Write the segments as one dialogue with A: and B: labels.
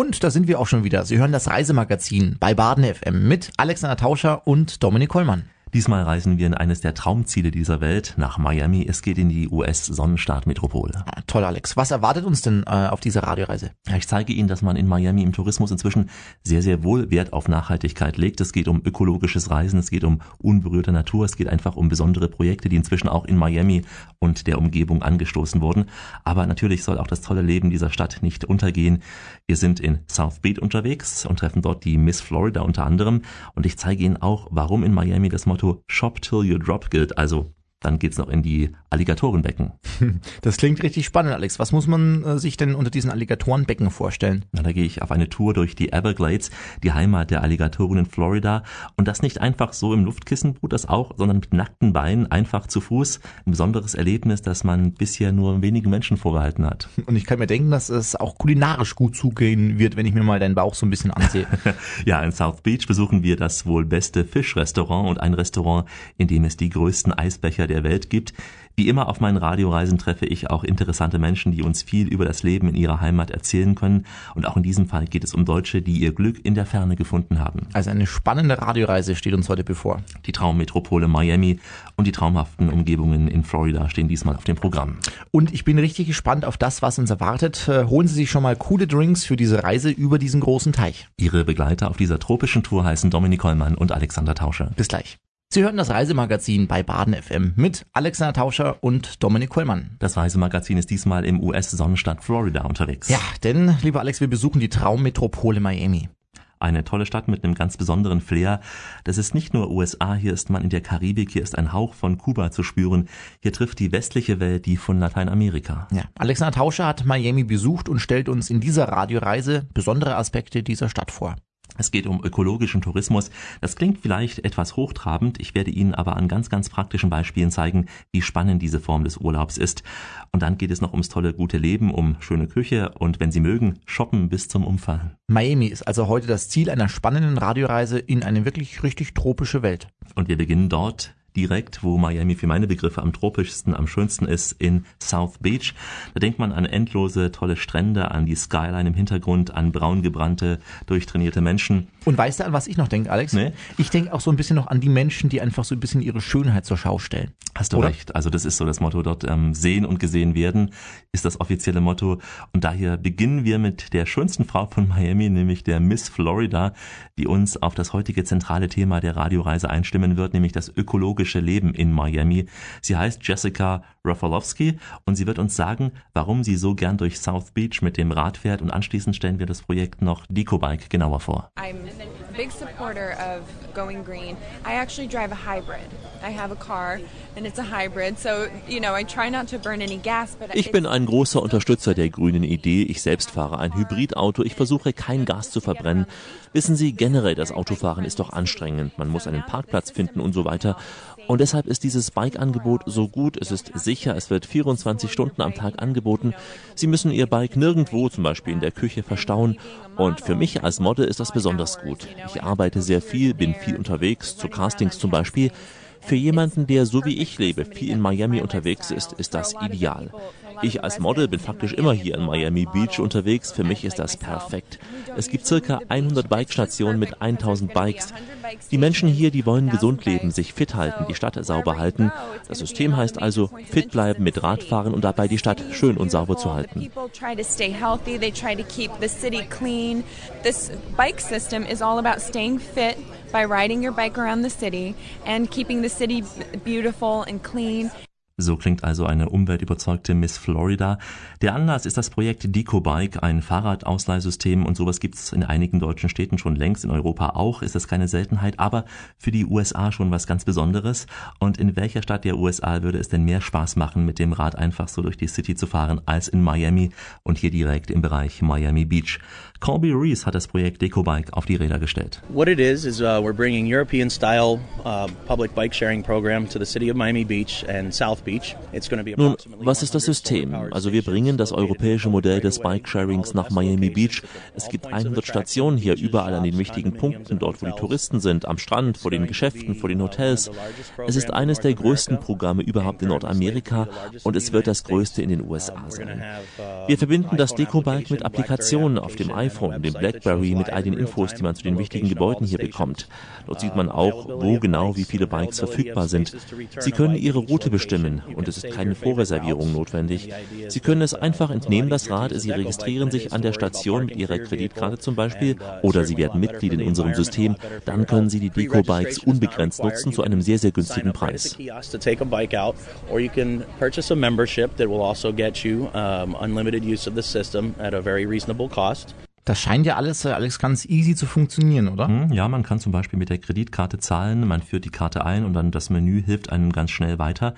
A: Und da sind wir auch schon wieder. Sie hören das Reisemagazin bei Baden FM mit Alexander Tauscher und Dominik Kollmann.
B: Diesmal reisen wir in eines der Traumziele dieser Welt, nach Miami. Es geht in die US-Sonnenstaat-Metropole.
A: Ah, toll, Alex. Was erwartet uns denn äh, auf dieser Radioreise?
B: Ja, ich zeige Ihnen, dass man in Miami im Tourismus inzwischen sehr, sehr wohl Wert auf Nachhaltigkeit legt. Es geht um ökologisches Reisen, es geht um unberührte Natur, es geht einfach um besondere Projekte, die inzwischen auch in Miami und der Umgebung angestoßen wurden. Aber natürlich soll auch das tolle Leben dieser Stadt nicht untergehen. Wir sind in South Beach unterwegs und treffen dort die Miss Florida unter anderem. Und ich zeige Ihnen auch, warum in Miami das Motto Motto Shop till you drop gilt, also dann geht's noch in die Alligatorenbecken.
A: Das klingt richtig spannend, Alex. Was muss man äh, sich denn unter diesen Alligatorenbecken vorstellen?
B: Na, da gehe ich auf eine Tour durch die Everglades, die Heimat der Alligatoren in Florida. Und das nicht einfach so im Luftkissenboot, das auch, sondern mit nackten Beinen, einfach zu Fuß. Ein besonderes Erlebnis, das man bisher nur wenigen Menschen vorgehalten hat.
A: Und ich kann mir denken, dass es auch kulinarisch gut zugehen wird, wenn ich mir mal deinen Bauch so ein bisschen ansehe.
B: ja, in South Beach besuchen wir das wohl beste Fischrestaurant und ein Restaurant, in dem es die größten Eisbecher der Welt gibt. Wie immer auf meinen Radioreisen treffe ich auch interessante Menschen, die uns viel über das Leben in ihrer Heimat erzählen können. Und auch in diesem Fall geht es um Deutsche, die ihr Glück in der Ferne gefunden haben.
A: Also eine spannende Radioreise steht uns heute bevor.
B: Die Traummetropole Miami und die traumhaften Umgebungen in Florida stehen diesmal auf dem Programm.
A: Und ich bin richtig gespannt auf das, was uns erwartet. Äh, holen Sie sich schon mal coole Drinks für diese Reise über diesen großen Teich.
B: Ihre Begleiter auf dieser tropischen Tour heißen Dominik Hollmann und Alexander Tauscher.
A: Bis gleich. Sie hören das Reisemagazin bei Baden FM mit Alexander Tauscher und Dominik Kollmann.
B: Das Reisemagazin ist diesmal im US-Sonnenstadt Florida unterwegs.
A: Ja, denn, lieber Alex, wir besuchen die Traummetropole Miami.
B: Eine tolle Stadt mit einem ganz besonderen Flair. Das ist nicht nur USA, hier ist man in der Karibik, hier ist ein Hauch von Kuba zu spüren. Hier trifft die westliche Welt die von Lateinamerika.
A: Ja, Alexander Tauscher hat Miami besucht und stellt uns in dieser Radioreise besondere Aspekte dieser Stadt vor.
B: Es geht um ökologischen Tourismus. Das klingt vielleicht etwas hochtrabend, ich werde Ihnen aber an ganz, ganz praktischen Beispielen zeigen, wie spannend diese Form des Urlaubs ist. Und dann geht es noch ums tolle gute Leben, um schöne Küche und wenn Sie mögen, shoppen bis zum Umfallen.
A: Miami ist also heute das Ziel einer spannenden Radioreise in eine wirklich richtig tropische Welt.
B: Und wir beginnen dort direkt, wo Miami für meine Begriffe am tropischsten, am schönsten ist, in South Beach. Da denkt man an endlose, tolle Strände, an die Skyline im Hintergrund, an braun gebrannte, durchtrainierte Menschen.
A: Und weißt du, an was ich noch denke, Alex?
B: Nee?
A: Ich denke auch so ein bisschen noch an die Menschen, die einfach so ein bisschen ihre Schönheit zur Schau stellen.
B: Hast du Oder? recht. Also das ist so das Motto dort, ähm, sehen und gesehen werden, ist das offizielle Motto. Und daher beginnen wir mit der schönsten Frau von Miami, nämlich der Miss Florida, die uns auf das heutige zentrale Thema der Radioreise einstimmen wird, nämlich das ökologische Leben in Miami. Sie heißt Jessica Rafalowski und sie wird uns sagen, warum sie so gern durch South Beach mit dem Rad fährt und anschließend stellen wir das Projekt noch Decobike genauer vor.
C: I'm big supporter of going green. I actually drive a hybrid. I have a car and it's a hybrid, so you know, I try not to burn any gas, but
B: Ich bin ein großer Unterstützer der grünen Idee. Ich selbst fahre ein Hybridauto. Ich versuche kein Gas zu verbrennen. Wissen Sie, generell das Autofahren ist doch anstrengend. Man muss einen Parkplatz finden und so weiter. Und deshalb ist dieses Bike-Angebot so gut. Es ist sicher, es wird 24 Stunden am Tag angeboten. Sie müssen Ihr Bike nirgendwo, zum Beispiel in der Küche, verstauen. Und für mich als Model ist das besonders gut. Ich arbeite sehr viel, bin viel unterwegs, zu Castings zum Beispiel. Für jemanden, der so wie ich lebe, viel in Miami unterwegs ist, ist das ideal. Ich als Model bin faktisch immer hier in Miami Beach unterwegs. Für mich ist das perfekt. Es gibt circa 100 Bikestationen mit 1000 Bikes. Die Menschen hier, die wollen gesund leben, sich fit halten, die Stadt sauber halten. Das System heißt also fit bleiben mit Radfahren und dabei die Stadt schön und sauber zu halten.
C: By riding your bike around the city and keeping the city beautiful and clean.
B: So klingt also eine umweltüberzeugte Miss Florida. Der Anlass ist das Projekt DecoBike, ein Fahrradausleihsystem und sowas gibt es in einigen deutschen Städten schon längst, in Europa auch, ist das keine Seltenheit, aber für die USA schon was ganz Besonderes. Und in welcher Stadt der USA würde es denn mehr Spaß machen, mit dem Rad einfach so durch die City zu fahren, als in Miami und hier direkt im Bereich Miami Beach? Colby Reese hat das Projekt DecoBike auf die Räder gestellt.
D: What it is is uh, we're bringing European style uh, public bike sharing program to the city of Miami Beach and South Beach
B: Nun, was ist das System? Also wir bringen das europäische Modell des Bike-Sharings nach Miami Beach. Es gibt 100 Stationen hier überall an den wichtigen Punkten, dort wo die Touristen sind, am Strand, vor den Geschäften, vor den Hotels. Es ist eines der größten Programme überhaupt in Nordamerika und es wird das größte in den USA sein. Wir verbinden das Deco-Bike mit Applikationen auf dem iPhone, dem Blackberry, mit all den Infos, die man zu den wichtigen Gebäuden hier bekommt. Dort sieht man auch, wo genau wie viele Bikes verfügbar sind. Sie können Ihre Route bestimmen und es ist keine Vorreservierung notwendig. Sie können es einfach entnehmen, das Rad, Sie registrieren sich an der Station mit Ihrer Kreditkarte zum Beispiel oder Sie werden Mitglied in unserem System. Dann können Sie die Deco-Bikes unbegrenzt nutzen zu einem sehr, sehr günstigen Preis.
A: Das scheint ja alles, äh, alles ganz easy zu funktionieren, oder?
B: Hm, ja, man kann zum Beispiel mit der Kreditkarte zahlen, man führt die Karte ein und dann das Menü hilft einem ganz schnell weiter.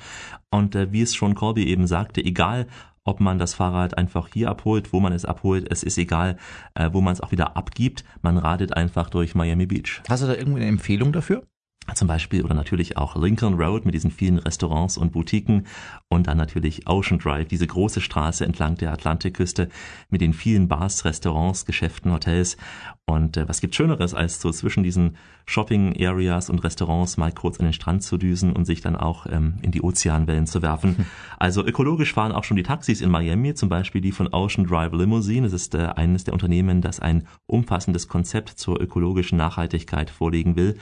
B: Und äh, wie es schon Corby eben sagte, egal ob man das Fahrrad einfach hier abholt, wo man es abholt, es ist egal, äh, wo man es auch wieder abgibt, man radet einfach durch Miami Beach.
A: Hast du da irgendwie eine Empfehlung dafür?
B: Zum Beispiel oder natürlich auch Lincoln Road mit diesen vielen Restaurants und Boutiquen und dann natürlich Ocean Drive, diese große Straße entlang der Atlantikküste mit den vielen Bars, Restaurants, Geschäften, Hotels und äh, was gibt Schöneres, als so zwischen diesen Shopping-Areas und Restaurants mal kurz an den Strand zu düsen und sich dann auch ähm, in die Ozeanwellen zu werfen. Also ökologisch fahren auch schon die Taxis in Miami, zum Beispiel die von Ocean Drive Limousine. Das ist äh, eines der Unternehmen, das ein umfassendes Konzept zur ökologischen Nachhaltigkeit vorlegen will.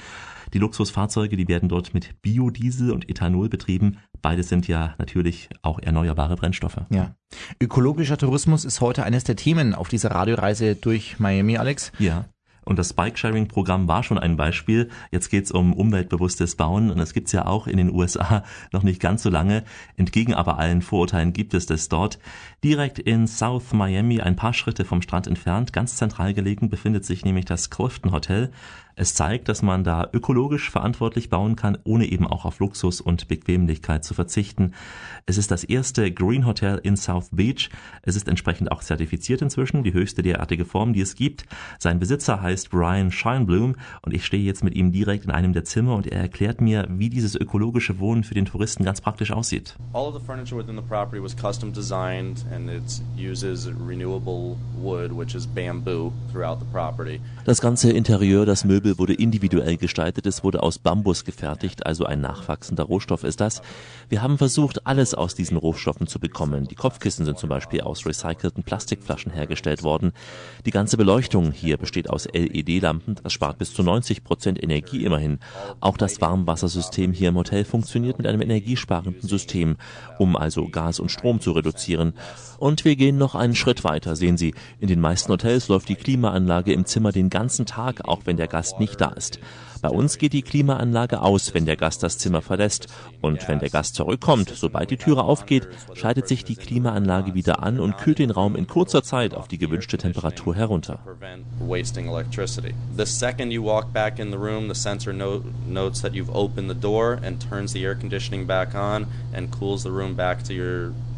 B: Die Luxusfahrzeuge, die werden dort mit Biodiesel und Ethanol betrieben. Beides sind ja natürlich auch erneuerbare Brennstoffe.
A: Ja. Ökologischer Tourismus ist heute eines der Themen auf dieser Radioreise durch Miami, Alex.
B: Ja. Und das Bike-Sharing-Programm war schon ein Beispiel. Jetzt geht's um umweltbewusstes Bauen und das gibt's ja auch in den USA noch nicht ganz so lange. Entgegen aber allen Vorurteilen gibt es das dort. Direkt in South Miami, ein paar Schritte vom Strand entfernt, ganz zentral gelegen, befindet sich nämlich das Clifton Hotel. Es zeigt, dass man da ökologisch verantwortlich bauen kann, ohne eben auch auf Luxus und Bequemlichkeit zu verzichten. Es ist das erste Green Hotel in South Beach. Es ist entsprechend auch zertifiziert inzwischen, die höchste derartige Form, die es gibt. Sein Besitzer heißt Brian Scheinblum und ich stehe jetzt mit ihm direkt in einem der Zimmer und er erklärt mir, wie dieses ökologische Wohnen für den Touristen ganz praktisch aussieht. All of the furniture within the property was custom designed Das ganze Interieur, das Möbel wurde individuell gestaltet, es wurde aus Bambus gefertigt, also ein nachwachsender Rohstoff ist das. Wir haben versucht, alles aus diesen Rohstoffen zu bekommen. Die Kopfkissen sind zum Beispiel aus recycelten Plastikflaschen hergestellt worden. Die ganze Beleuchtung hier besteht aus LED-Lampen, das spart bis zu 90 Prozent Energie immerhin. Auch das Warmwassersystem hier im Hotel funktioniert mit einem energiesparenden System, um also Gas und Strom zu reduzieren. Und wir gehen noch einen Schritt weiter, sehen Sie. In den meisten Hotels läuft die Klimaanlage im Zimmer den ganzen Tag, auch wenn der Gast nicht da ist. Bei uns geht die Klimaanlage aus, wenn der Gast das Zimmer verlässt. Und wenn der Gast zurückkommt, sobald die Türe aufgeht, schaltet sich die Klimaanlage wieder an und kühlt den Raum in kurzer Zeit auf die gewünschte Temperatur herunter.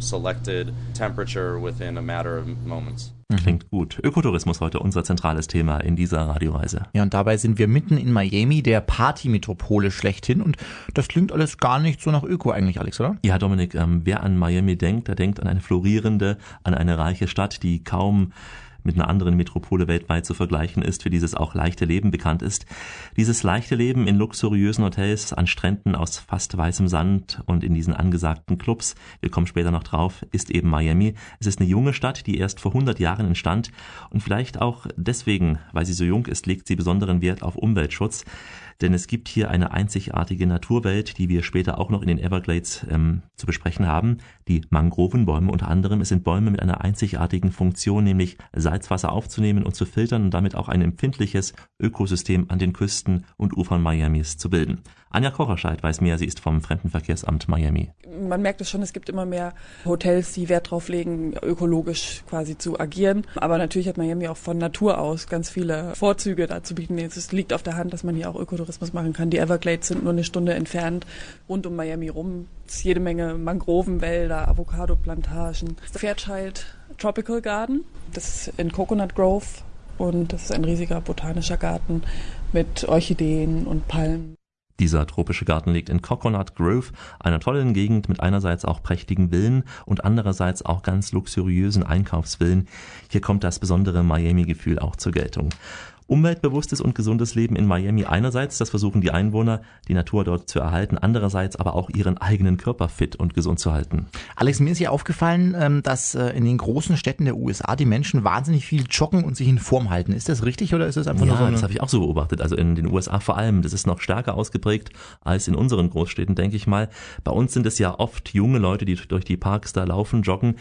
B: Selected temperature within a matter of moments. Klingt gut. Ökotourismus heute unser zentrales Thema in dieser Radioreise.
A: Ja, und dabei sind wir mitten in Miami, der Partymetropole schlechthin. Und das klingt alles gar nicht so nach Öko eigentlich, Alex, oder?
B: Ja, Dominik, ähm, wer an Miami denkt, der denkt an eine florierende, an eine reiche Stadt, die kaum mit einer anderen Metropole weltweit zu vergleichen ist, für dieses auch leichte Leben bekannt ist. Dieses leichte Leben in luxuriösen Hotels, an Stränden aus fast weißem Sand und in diesen angesagten Clubs, wir kommen später noch drauf, ist eben Miami. Es ist eine junge Stadt, die erst vor 100 Jahren entstand und vielleicht auch deswegen, weil sie so jung ist, legt sie besonderen Wert auf Umweltschutz denn es gibt hier eine einzigartige Naturwelt, die wir später auch noch in den Everglades ähm, zu besprechen haben. Die Mangrovenbäume unter anderem. Es sind Bäume mit einer einzigartigen Funktion, nämlich Salzwasser aufzunehmen und zu filtern und damit auch ein empfindliches Ökosystem an den Küsten und Ufern Miamis zu bilden. Anja Kocherscheid weiß mehr, sie ist vom Fremdenverkehrsamt Miami.
D: Man merkt es schon, es gibt immer mehr Hotels, die Wert darauf legen, ökologisch quasi zu agieren. Aber natürlich hat Miami auch von Natur aus ganz viele Vorzüge dazu bieten. Es liegt auf der Hand, dass man hier auch Ökotourismus machen kann. Die Everglades sind nur eine Stunde entfernt. Rund um Miami rum Es ist jede Menge Mangrovenwälder, Avocado-Plantagen. Fairchild Tropical Garden, das ist in Coconut Grove und das ist ein riesiger botanischer Garten mit Orchideen und Palmen.
B: Dieser tropische Garten liegt in Coconut Grove, einer tollen Gegend mit einerseits auch prächtigen Villen und andererseits auch ganz luxuriösen Einkaufsvillen. Hier kommt das besondere Miami-Gefühl auch zur Geltung. Umweltbewusstes und gesundes Leben in Miami einerseits, das versuchen die Einwohner, die Natur dort zu erhalten, andererseits aber auch ihren eigenen Körper fit und gesund zu halten.
A: Alex, mir ist hier aufgefallen, ähm, dass äh, in den großen Städten der USA die Menschen wahnsinnig viel joggen und sich in Form halten. Ist das richtig oder ist das einfach
B: ja,
A: nur so?
B: Ja, das habe ich auch so beobachtet. Also in den USA vor allem. Das ist noch stärker ausgeprägt als in unseren Großstädten, denke ich mal. Bei uns sind es ja oft junge Leute, die durch die Parks da laufen, joggen.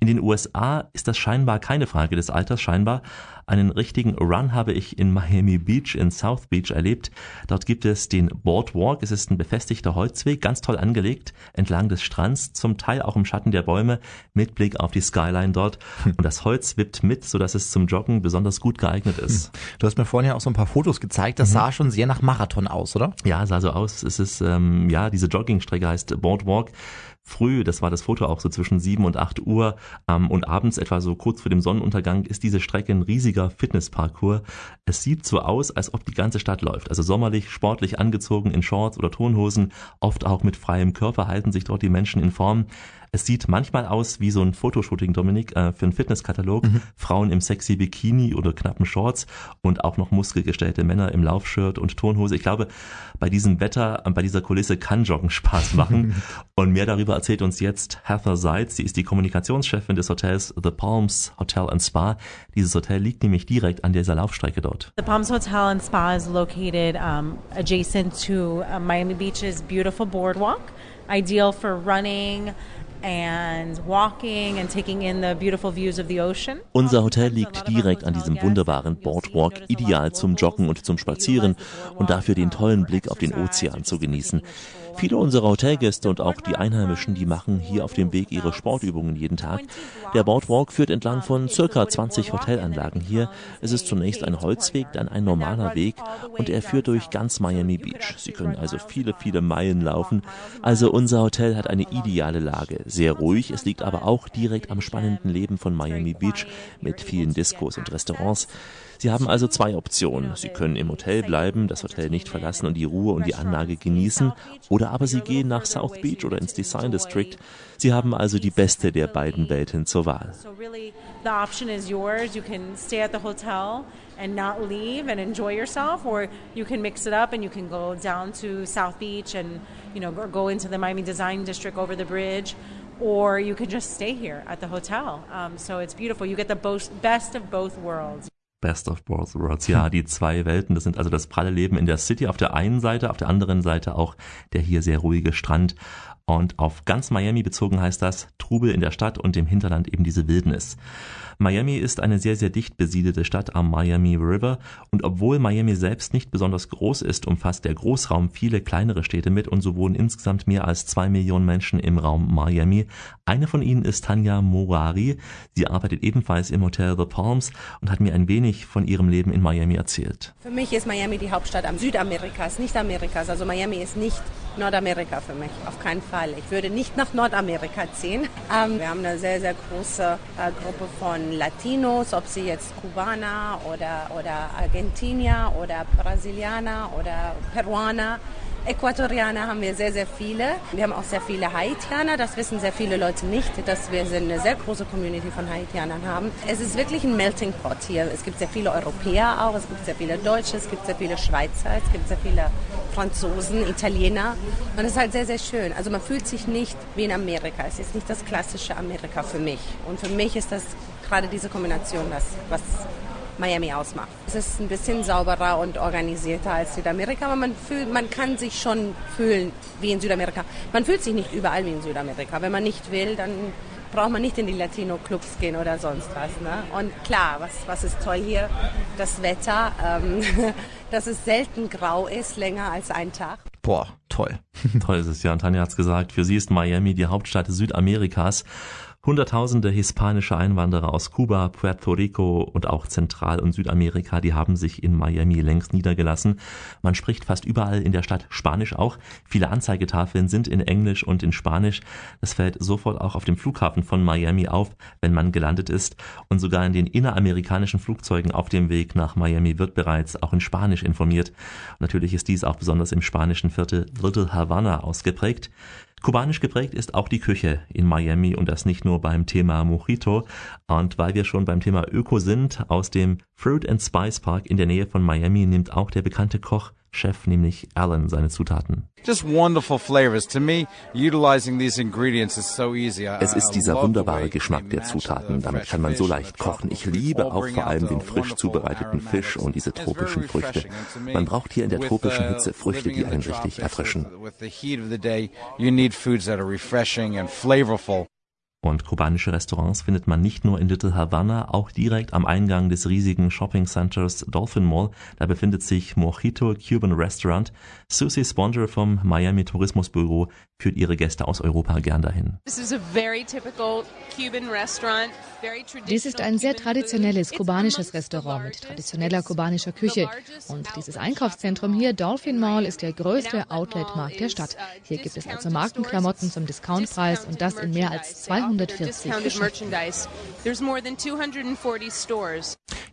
B: In den USA ist das scheinbar keine Frage des Alters, scheinbar. Einen richtigen Run habe ich in Miami Beach in South Beach erlebt. Dort gibt es den Boardwalk. Es ist ein befestigter Holzweg, ganz toll angelegt, entlang des Strands, zum Teil auch im Schatten der Bäume, mit Blick auf die Skyline dort. Und das Holz wippt mit, sodass es zum Joggen besonders gut geeignet ist.
A: Du hast mir vorhin ja auch so ein paar Fotos gezeigt. Das mhm. sah schon sehr nach Marathon aus, oder?
B: Ja, sah so aus. Es ist, ähm, ja, diese Joggingstrecke heißt Boardwalk früh, das war das Foto auch so zwischen sieben und acht Uhr ähm, und abends etwa so kurz vor dem Sonnenuntergang ist diese Strecke ein riesiger Fitnessparcours. Es sieht so aus, als ob die ganze Stadt läuft. Also sommerlich, sportlich angezogen in Shorts oder Tonhosen, oft auch mit freiem Körper halten sich dort die Menschen in Form. Es sieht manchmal aus wie so ein Fotoshooting, Dominik, äh, für einen Fitnesskatalog. Mhm. Frauen im sexy Bikini oder knappen Shorts und auch noch muskelgestellte Männer im Laufshirt und Turnhose. Ich glaube, bei diesem Wetter, äh, bei dieser Kulisse kann Joggen Spaß machen. und mehr darüber erzählt uns jetzt Heather Seitz. Sie ist die Kommunikationschefin des Hotels The Palms Hotel and Spa. Dieses Hotel liegt nämlich direkt an dieser Laufstrecke dort.
E: The Palms Hotel and Spa is located um, adjacent to uh, Miami Beach's beautiful boardwalk, ideal for running,
B: unser Hotel liegt direkt an diesem wunderbaren Boardwalk, ideal zum Joggen und zum Spazieren und dafür den tollen Blick auf den Ozean zu genießen. Viele unserer Hotelgäste und auch die Einheimischen, die machen hier auf dem Weg ihre Sportübungen jeden Tag. Der Boardwalk führt entlang von circa 20 Hotelanlagen hier. Es ist zunächst ein Holzweg, dann ein normaler Weg und er führt durch ganz Miami Beach. Sie können also viele, viele Meilen laufen. Also unser Hotel hat eine ideale Lage. Sehr ruhig, es liegt aber auch direkt am spannenden Leben von Miami Beach mit vielen Diskos und Restaurants. Sie haben also zwei Optionen. Sie können im Hotel bleiben, das Hotel nicht verlassen und die Ruhe und die Anlage genießen, oder aber Sie gehen nach South Beach oder ins Design District. Sie haben also die beste der beiden Welten zur Wahl. and not leave and enjoy yourself or you can mix it up and you can go down to South Beach and you know go into the Miami Design District over the bridge or you can just stay here at the hotel. Um, so it's beautiful. You get the best of both worlds. Best of both worlds. Ja, die zwei Welten. Das sind also das pralle Leben in der City auf der einen Seite, auf der anderen Seite auch der hier sehr ruhige Strand. Und auf ganz Miami bezogen heißt das Trubel in der Stadt und im Hinterland eben diese Wildnis. Miami ist eine sehr, sehr dicht besiedelte Stadt am Miami River und obwohl Miami selbst nicht besonders groß ist, umfasst der Großraum viele kleinere Städte mit und so wohnen insgesamt mehr als zwei Millionen Menschen im Raum Miami. Eine von ihnen ist Tanja Morari. Sie arbeitet ebenfalls im Hotel The Palms und hat mir ein wenig von ihrem Leben in Miami erzählt.
F: Für mich ist Miami die Hauptstadt am Südamerikas, nicht Amerikas. Also Miami ist nicht Nordamerika für mich, auf keinen Fall. Ich würde nicht nach Nordamerika ziehen. Ähm, wir haben eine sehr, sehr große äh, Gruppe von Latinos, ob sie jetzt Kubaner oder, oder Argentinier oder Brasilianer oder Peruaner Äquatorianer haben wir sehr, sehr viele. Wir haben auch sehr viele Haitianer. Das wissen sehr viele Leute nicht, dass wir eine sehr große Community von Haitianern haben. Es ist wirklich ein Melting Pot hier. Es gibt sehr viele Europäer auch, es gibt sehr viele Deutsche, es gibt sehr viele Schweizer, es gibt sehr viele Franzosen, Italiener. Und es ist halt sehr, sehr schön. Also man fühlt sich nicht wie in Amerika. Es ist nicht das klassische Amerika für mich. Und für mich ist das gerade diese Kombination das, was Miami ausmacht. Es ist ein bisschen sauberer und organisierter als Südamerika, aber man, fühlt, man kann sich schon fühlen wie in Südamerika. Man fühlt sich nicht überall wie in Südamerika. Wenn man nicht will, dann braucht man nicht in die Latino-Clubs gehen oder sonst was. Ne? Und klar, was, was ist toll hier? Das Wetter, ähm, dass es selten grau ist, länger als ein Tag.
A: Boah, toll.
B: toll ist es ja. Und Tanja hat es gesagt, für sie ist Miami die Hauptstadt Südamerikas. Hunderttausende hispanische Einwanderer aus Kuba, Puerto Rico und auch Zentral- und Südamerika, die haben sich in Miami längst niedergelassen. Man spricht fast überall in der Stadt Spanisch auch. Viele Anzeigetafeln sind in Englisch und in Spanisch. Das fällt sofort auch auf dem Flughafen von Miami auf, wenn man gelandet ist. Und sogar in den inneramerikanischen Flugzeugen auf dem Weg nach Miami wird bereits auch in Spanisch informiert. Natürlich ist dies auch besonders im spanischen Viertel Little Havana ausgeprägt. Kubanisch geprägt ist auch die Küche in Miami und das nicht nur beim Thema Mojito. Und weil wir schon beim Thema Öko sind, aus dem Fruit and Spice Park in der Nähe von Miami nimmt auch der bekannte Koch Chef, nämlich Alan, seine Zutaten.
G: Just wonderful flavors. To me, utilizing these ingredients is so easy.
B: Es ist dieser wunderbare Geschmack der Zutaten. Damit kann man so leicht kochen. Ich liebe auch vor allem den frisch zubereiteten Fisch und diese tropischen Früchte. Man braucht hier in der tropischen Hitze Früchte, die einen richtig erfrischen. Und kubanische Restaurants findet man nicht nur in Little Havana, auch direkt am Eingang des riesigen Shopping Centers Dolphin Mall. Da befindet sich Mojito Cuban Restaurant. Susie Sponder vom Miami Tourismusbüro führt ihre Gäste aus Europa gern dahin.
H: Dies ist ein sehr traditionelles kubanisches Restaurant mit traditioneller kubanischer Küche. Und dieses Einkaufszentrum hier, Dolphin Mall, ist der größte Outlet-Markt der Stadt. Hier gibt es also Markenklamotten zum Discountpreis und das in mehr als 240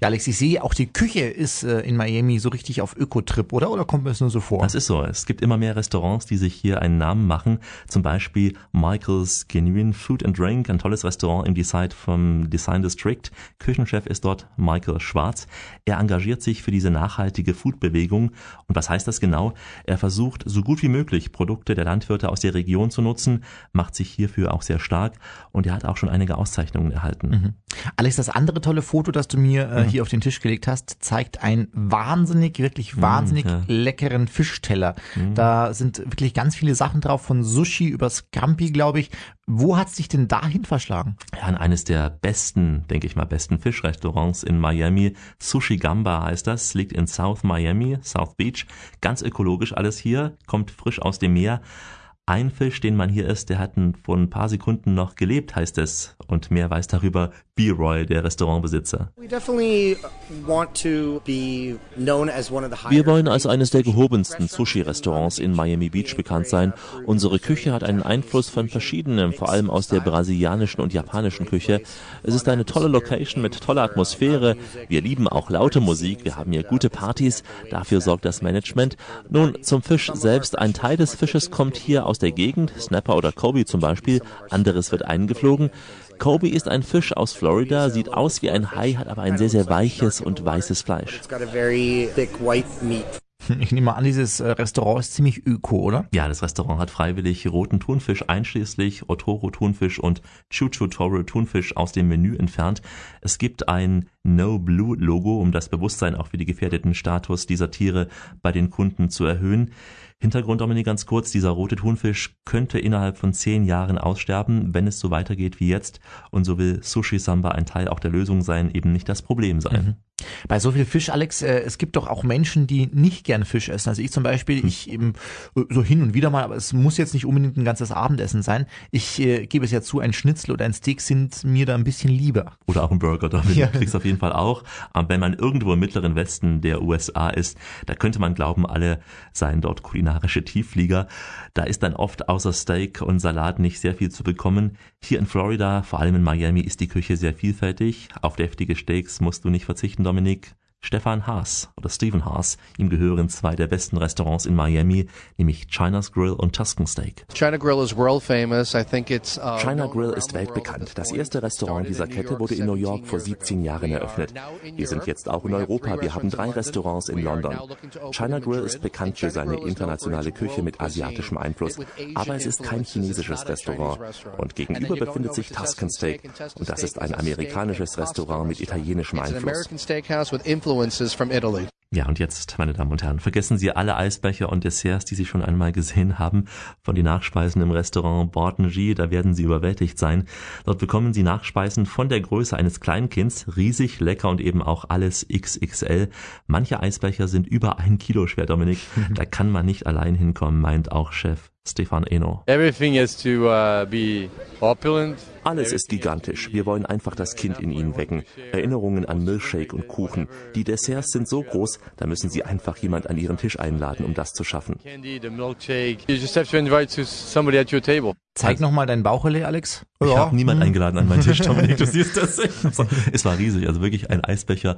A: Ja, Alex, ich sehe, auch die Küche ist äh, in Miami so richtig auf Ökotrip, oder? Oder kommt mir das nur so vor?
B: Das ist so. Es gibt immer mehr Restaurants, die sich hier einen Namen machen. Zum Beispiel Michael's Genuine Food and Drink, ein tolles Restaurant im Design vom Design District. Küchenchef ist dort Michael Schwarz. Er engagiert sich für diese nachhaltige Foodbewegung. Und was heißt das genau? Er versucht, so gut wie möglich Produkte der Landwirte aus der Region zu nutzen, macht sich hierfür auch sehr stark und er hat auch schon einige Auszeichnungen erhalten.
A: Mhm. Alex, das andere tolle Foto, das du mir äh, mhm. hier auf den Tisch gelegt hast, zeigt einen wahnsinnig, wirklich wahnsinnig mhm, ja. leckeren Fischteller. Mhm. Da sind wirklich ganz viele Sachen drauf, von Sushi über Scampi, glaube ich. Wo hat's dich denn dahin verschlagen?
B: Ja, in eines der besten, denke ich mal, besten Fischrestaurants in Miami. Sushi Gamba heißt das, liegt in South Miami, South Beach. Ganz ökologisch alles hier, kommt frisch aus dem Meer. Ein Fisch, den man hier isst, der hat vor ein paar Sekunden noch gelebt, heißt es. Und mehr weiß darüber B-Roy, der Restaurantbesitzer. Wir wollen als eines der gehobensten Sushi-Restaurants in Miami Beach bekannt sein. Unsere Küche hat einen Einfluss von verschiedenen, vor allem aus der brasilianischen und japanischen Küche. Es ist eine tolle Location mit toller Atmosphäre. Wir lieben auch laute Musik. Wir haben hier gute Partys. Dafür sorgt das Management. Nun zum Fisch selbst. Ein Teil des Fisches kommt hier aus der Gegend, Snapper oder Kobe zum Beispiel. Anderes wird eingeflogen. Kobe ist ein Fisch aus Florida, sieht aus wie ein Hai, hat aber ein sehr, sehr weiches und weißes Fleisch.
A: Ich nehme an, dieses äh, Restaurant ist ziemlich öko, oder?
B: Ja, das Restaurant hat freiwillig roten Thunfisch einschließlich Otoro Thunfisch und Chuchu Toro Thunfisch aus dem Menü entfernt. Es gibt ein No Blue Logo, um das Bewusstsein auch für die gefährdeten Status dieser Tiere bei den Kunden zu erhöhen. Hintergrund, Dominik, ganz kurz. Dieser rote Thunfisch könnte innerhalb von zehn Jahren aussterben, wenn es so weitergeht wie jetzt. Und so will Sushi Samba ein Teil auch der Lösung sein, eben nicht das Problem sein. Mhm.
A: Bei so viel Fisch, Alex, äh, es gibt doch auch Menschen, die nicht gerne Fisch essen. Also ich zum Beispiel, hm. ich eben so hin und wieder mal, aber es muss jetzt nicht unbedingt ein ganzes Abendessen sein. Ich äh, gebe es ja zu, ein Schnitzel oder ein Steak sind mir da ein bisschen lieber.
B: Oder auch ein Burger, damit ja. kriegst auf jeden Fall auch. Aber wenn man irgendwo im mittleren Westen der USA ist, da könnte man glauben, alle seien dort kulinarische Tiefflieger. Da ist dann oft außer Steak und Salat nicht sehr viel zu bekommen. Hier in Florida, vor allem in Miami, ist die Küche sehr vielfältig. Auf deftige Steaks musst du nicht verzichten, Dominik. Stefan Haas oder Stephen Haas. Ihm gehören zwei der besten Restaurants in Miami, nämlich China's Grill und Tuscan Steak.
I: China Grill is world famous. I think it's,
B: uh, China Grill ist weltbekannt. Das erste Restaurant dieser Kette wurde in New York vor 17 Jahren eröffnet. Wir sind jetzt auch in Europa. Wir haben drei Restaurants in London. China Grill ist bekannt für seine internationale Küche mit asiatischem Einfluss, aber es ist kein chinesisches Restaurant. Und gegenüber befindet sich Tuscan Steak und das ist ein amerikanisches Restaurant mit italienischem Einfluss
I: influences from Italy.
B: Ja, und jetzt, meine Damen und Herren, vergessen Sie alle Eisbecher und Desserts, die Sie schon einmal gesehen haben, von den Nachspeisen im Restaurant Bordengy, da werden Sie überwältigt sein. Dort bekommen Sie Nachspeisen von der Größe eines Kleinkinds, riesig, lecker und eben auch alles XXL. Manche Eisbecher sind über ein Kilo schwer, Dominik. Da kann man nicht allein hinkommen, meint auch Chef Stefan Eno.
J: Everything has to uh, be opulent.
B: Alles ist gigantisch. Wir wollen einfach das Kind in ihnen wecken. Erinnerungen an Milkshake und Kuchen. Die Desserts sind so groß, da müssen Sie einfach jemand an Ihren Tisch einladen, um das zu schaffen.
A: Zeig nochmal dein Bauchele, Alex.
B: Ich
A: Ja.
B: habe niemand
A: Hm.
B: eingeladen an meinen Tisch, Dominik, du siehst das. Es war riesig, also wirklich ein Eisbecher.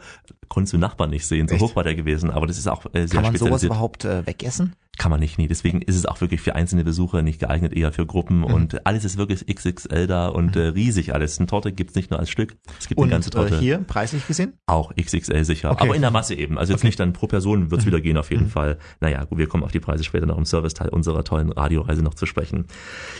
B: Konntest du Nachbarn nicht sehen, so
A: Echt?
B: hoch war der gewesen. Aber das ist auch äh, sehr
A: Kann man sowas überhaupt äh, wegessen?
B: Kann man nicht, nee. Deswegen ist es auch wirklich für einzelne Besucher nicht geeignet, eher für Gruppen.
A: Mhm.
B: Und alles ist wirklich XXL da und äh, riesig alles. Eine Torte gibt's nicht nur als Stück, es gibt
A: Und
B: eine ganze Torte.
A: äh, hier, preislich gesehen?
B: Auch XXL sicher.
A: Okay.
B: Aber in der Masse eben. Also jetzt nicht dann pro Person wird's wieder gehen auf
A: Mhm.
B: jeden Fall. Naja, gut, wir kommen auf die Preise später noch im Serviceteil unserer tollen Radioreise noch zu sprechen.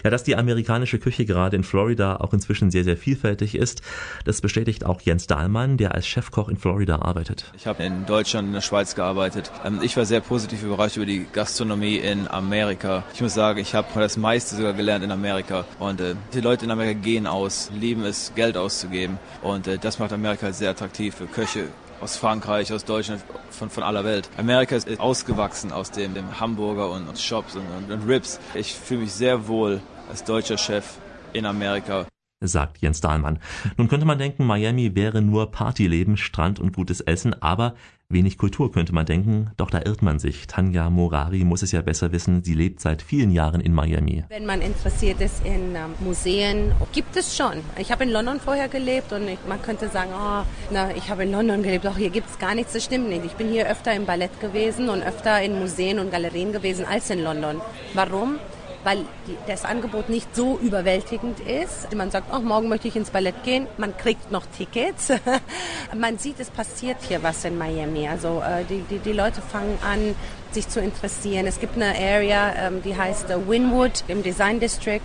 B: Ja, dass die amerikanische Küche gerade in Florida auch inzwischen sehr, sehr vielfältig ist, das bestätigt auch Jens Dahlmann, der als Chefkoch in Florida arbeitet.
K: Ich habe in Deutschland in der Schweiz gearbeitet. Ähm, Ich war sehr positiv überrascht über die Gastronomie in Amerika. Ich muss sagen, ich habe das meiste sogar gelernt in Amerika. Und äh, die Leute in Amerika gehen aus, lieben es, Geld auszugeben. Und äh, das macht Amerika sehr attraktiv für Köche aus Frankreich, aus Deutschland, von, von aller Welt. Amerika ist ausgewachsen aus dem, dem Hamburger und, und Shops und, und, und Rips. Ich fühle mich sehr wohl als deutscher Chef in Amerika.
B: sagt Jens Dahlmann. Nun könnte man denken, Miami wäre nur Partyleben, Strand und gutes Essen, aber wenig Kultur könnte man denken, doch da irrt man sich. Tanja Morari muss es ja besser wissen, sie lebt seit vielen Jahren in Miami.
F: Wenn man interessiert ist in ähm, Museen, gibt es schon. Ich habe in London vorher gelebt und ich, man könnte sagen, oh, na, ich habe in London gelebt, doch hier gibt es gar nichts, das stimmt nicht. Ich bin hier öfter im Ballett gewesen und öfter in Museen und Galerien gewesen als in London. Warum? Weil das Angebot nicht so überwältigend ist. Man sagt, oh, morgen möchte ich ins Ballett gehen, man kriegt noch Tickets. man sieht, es passiert hier was in Miami. Also äh, die, die, die Leute fangen an, sich zu interessieren. Es gibt eine Area, ähm, die heißt äh, Winwood im Design District,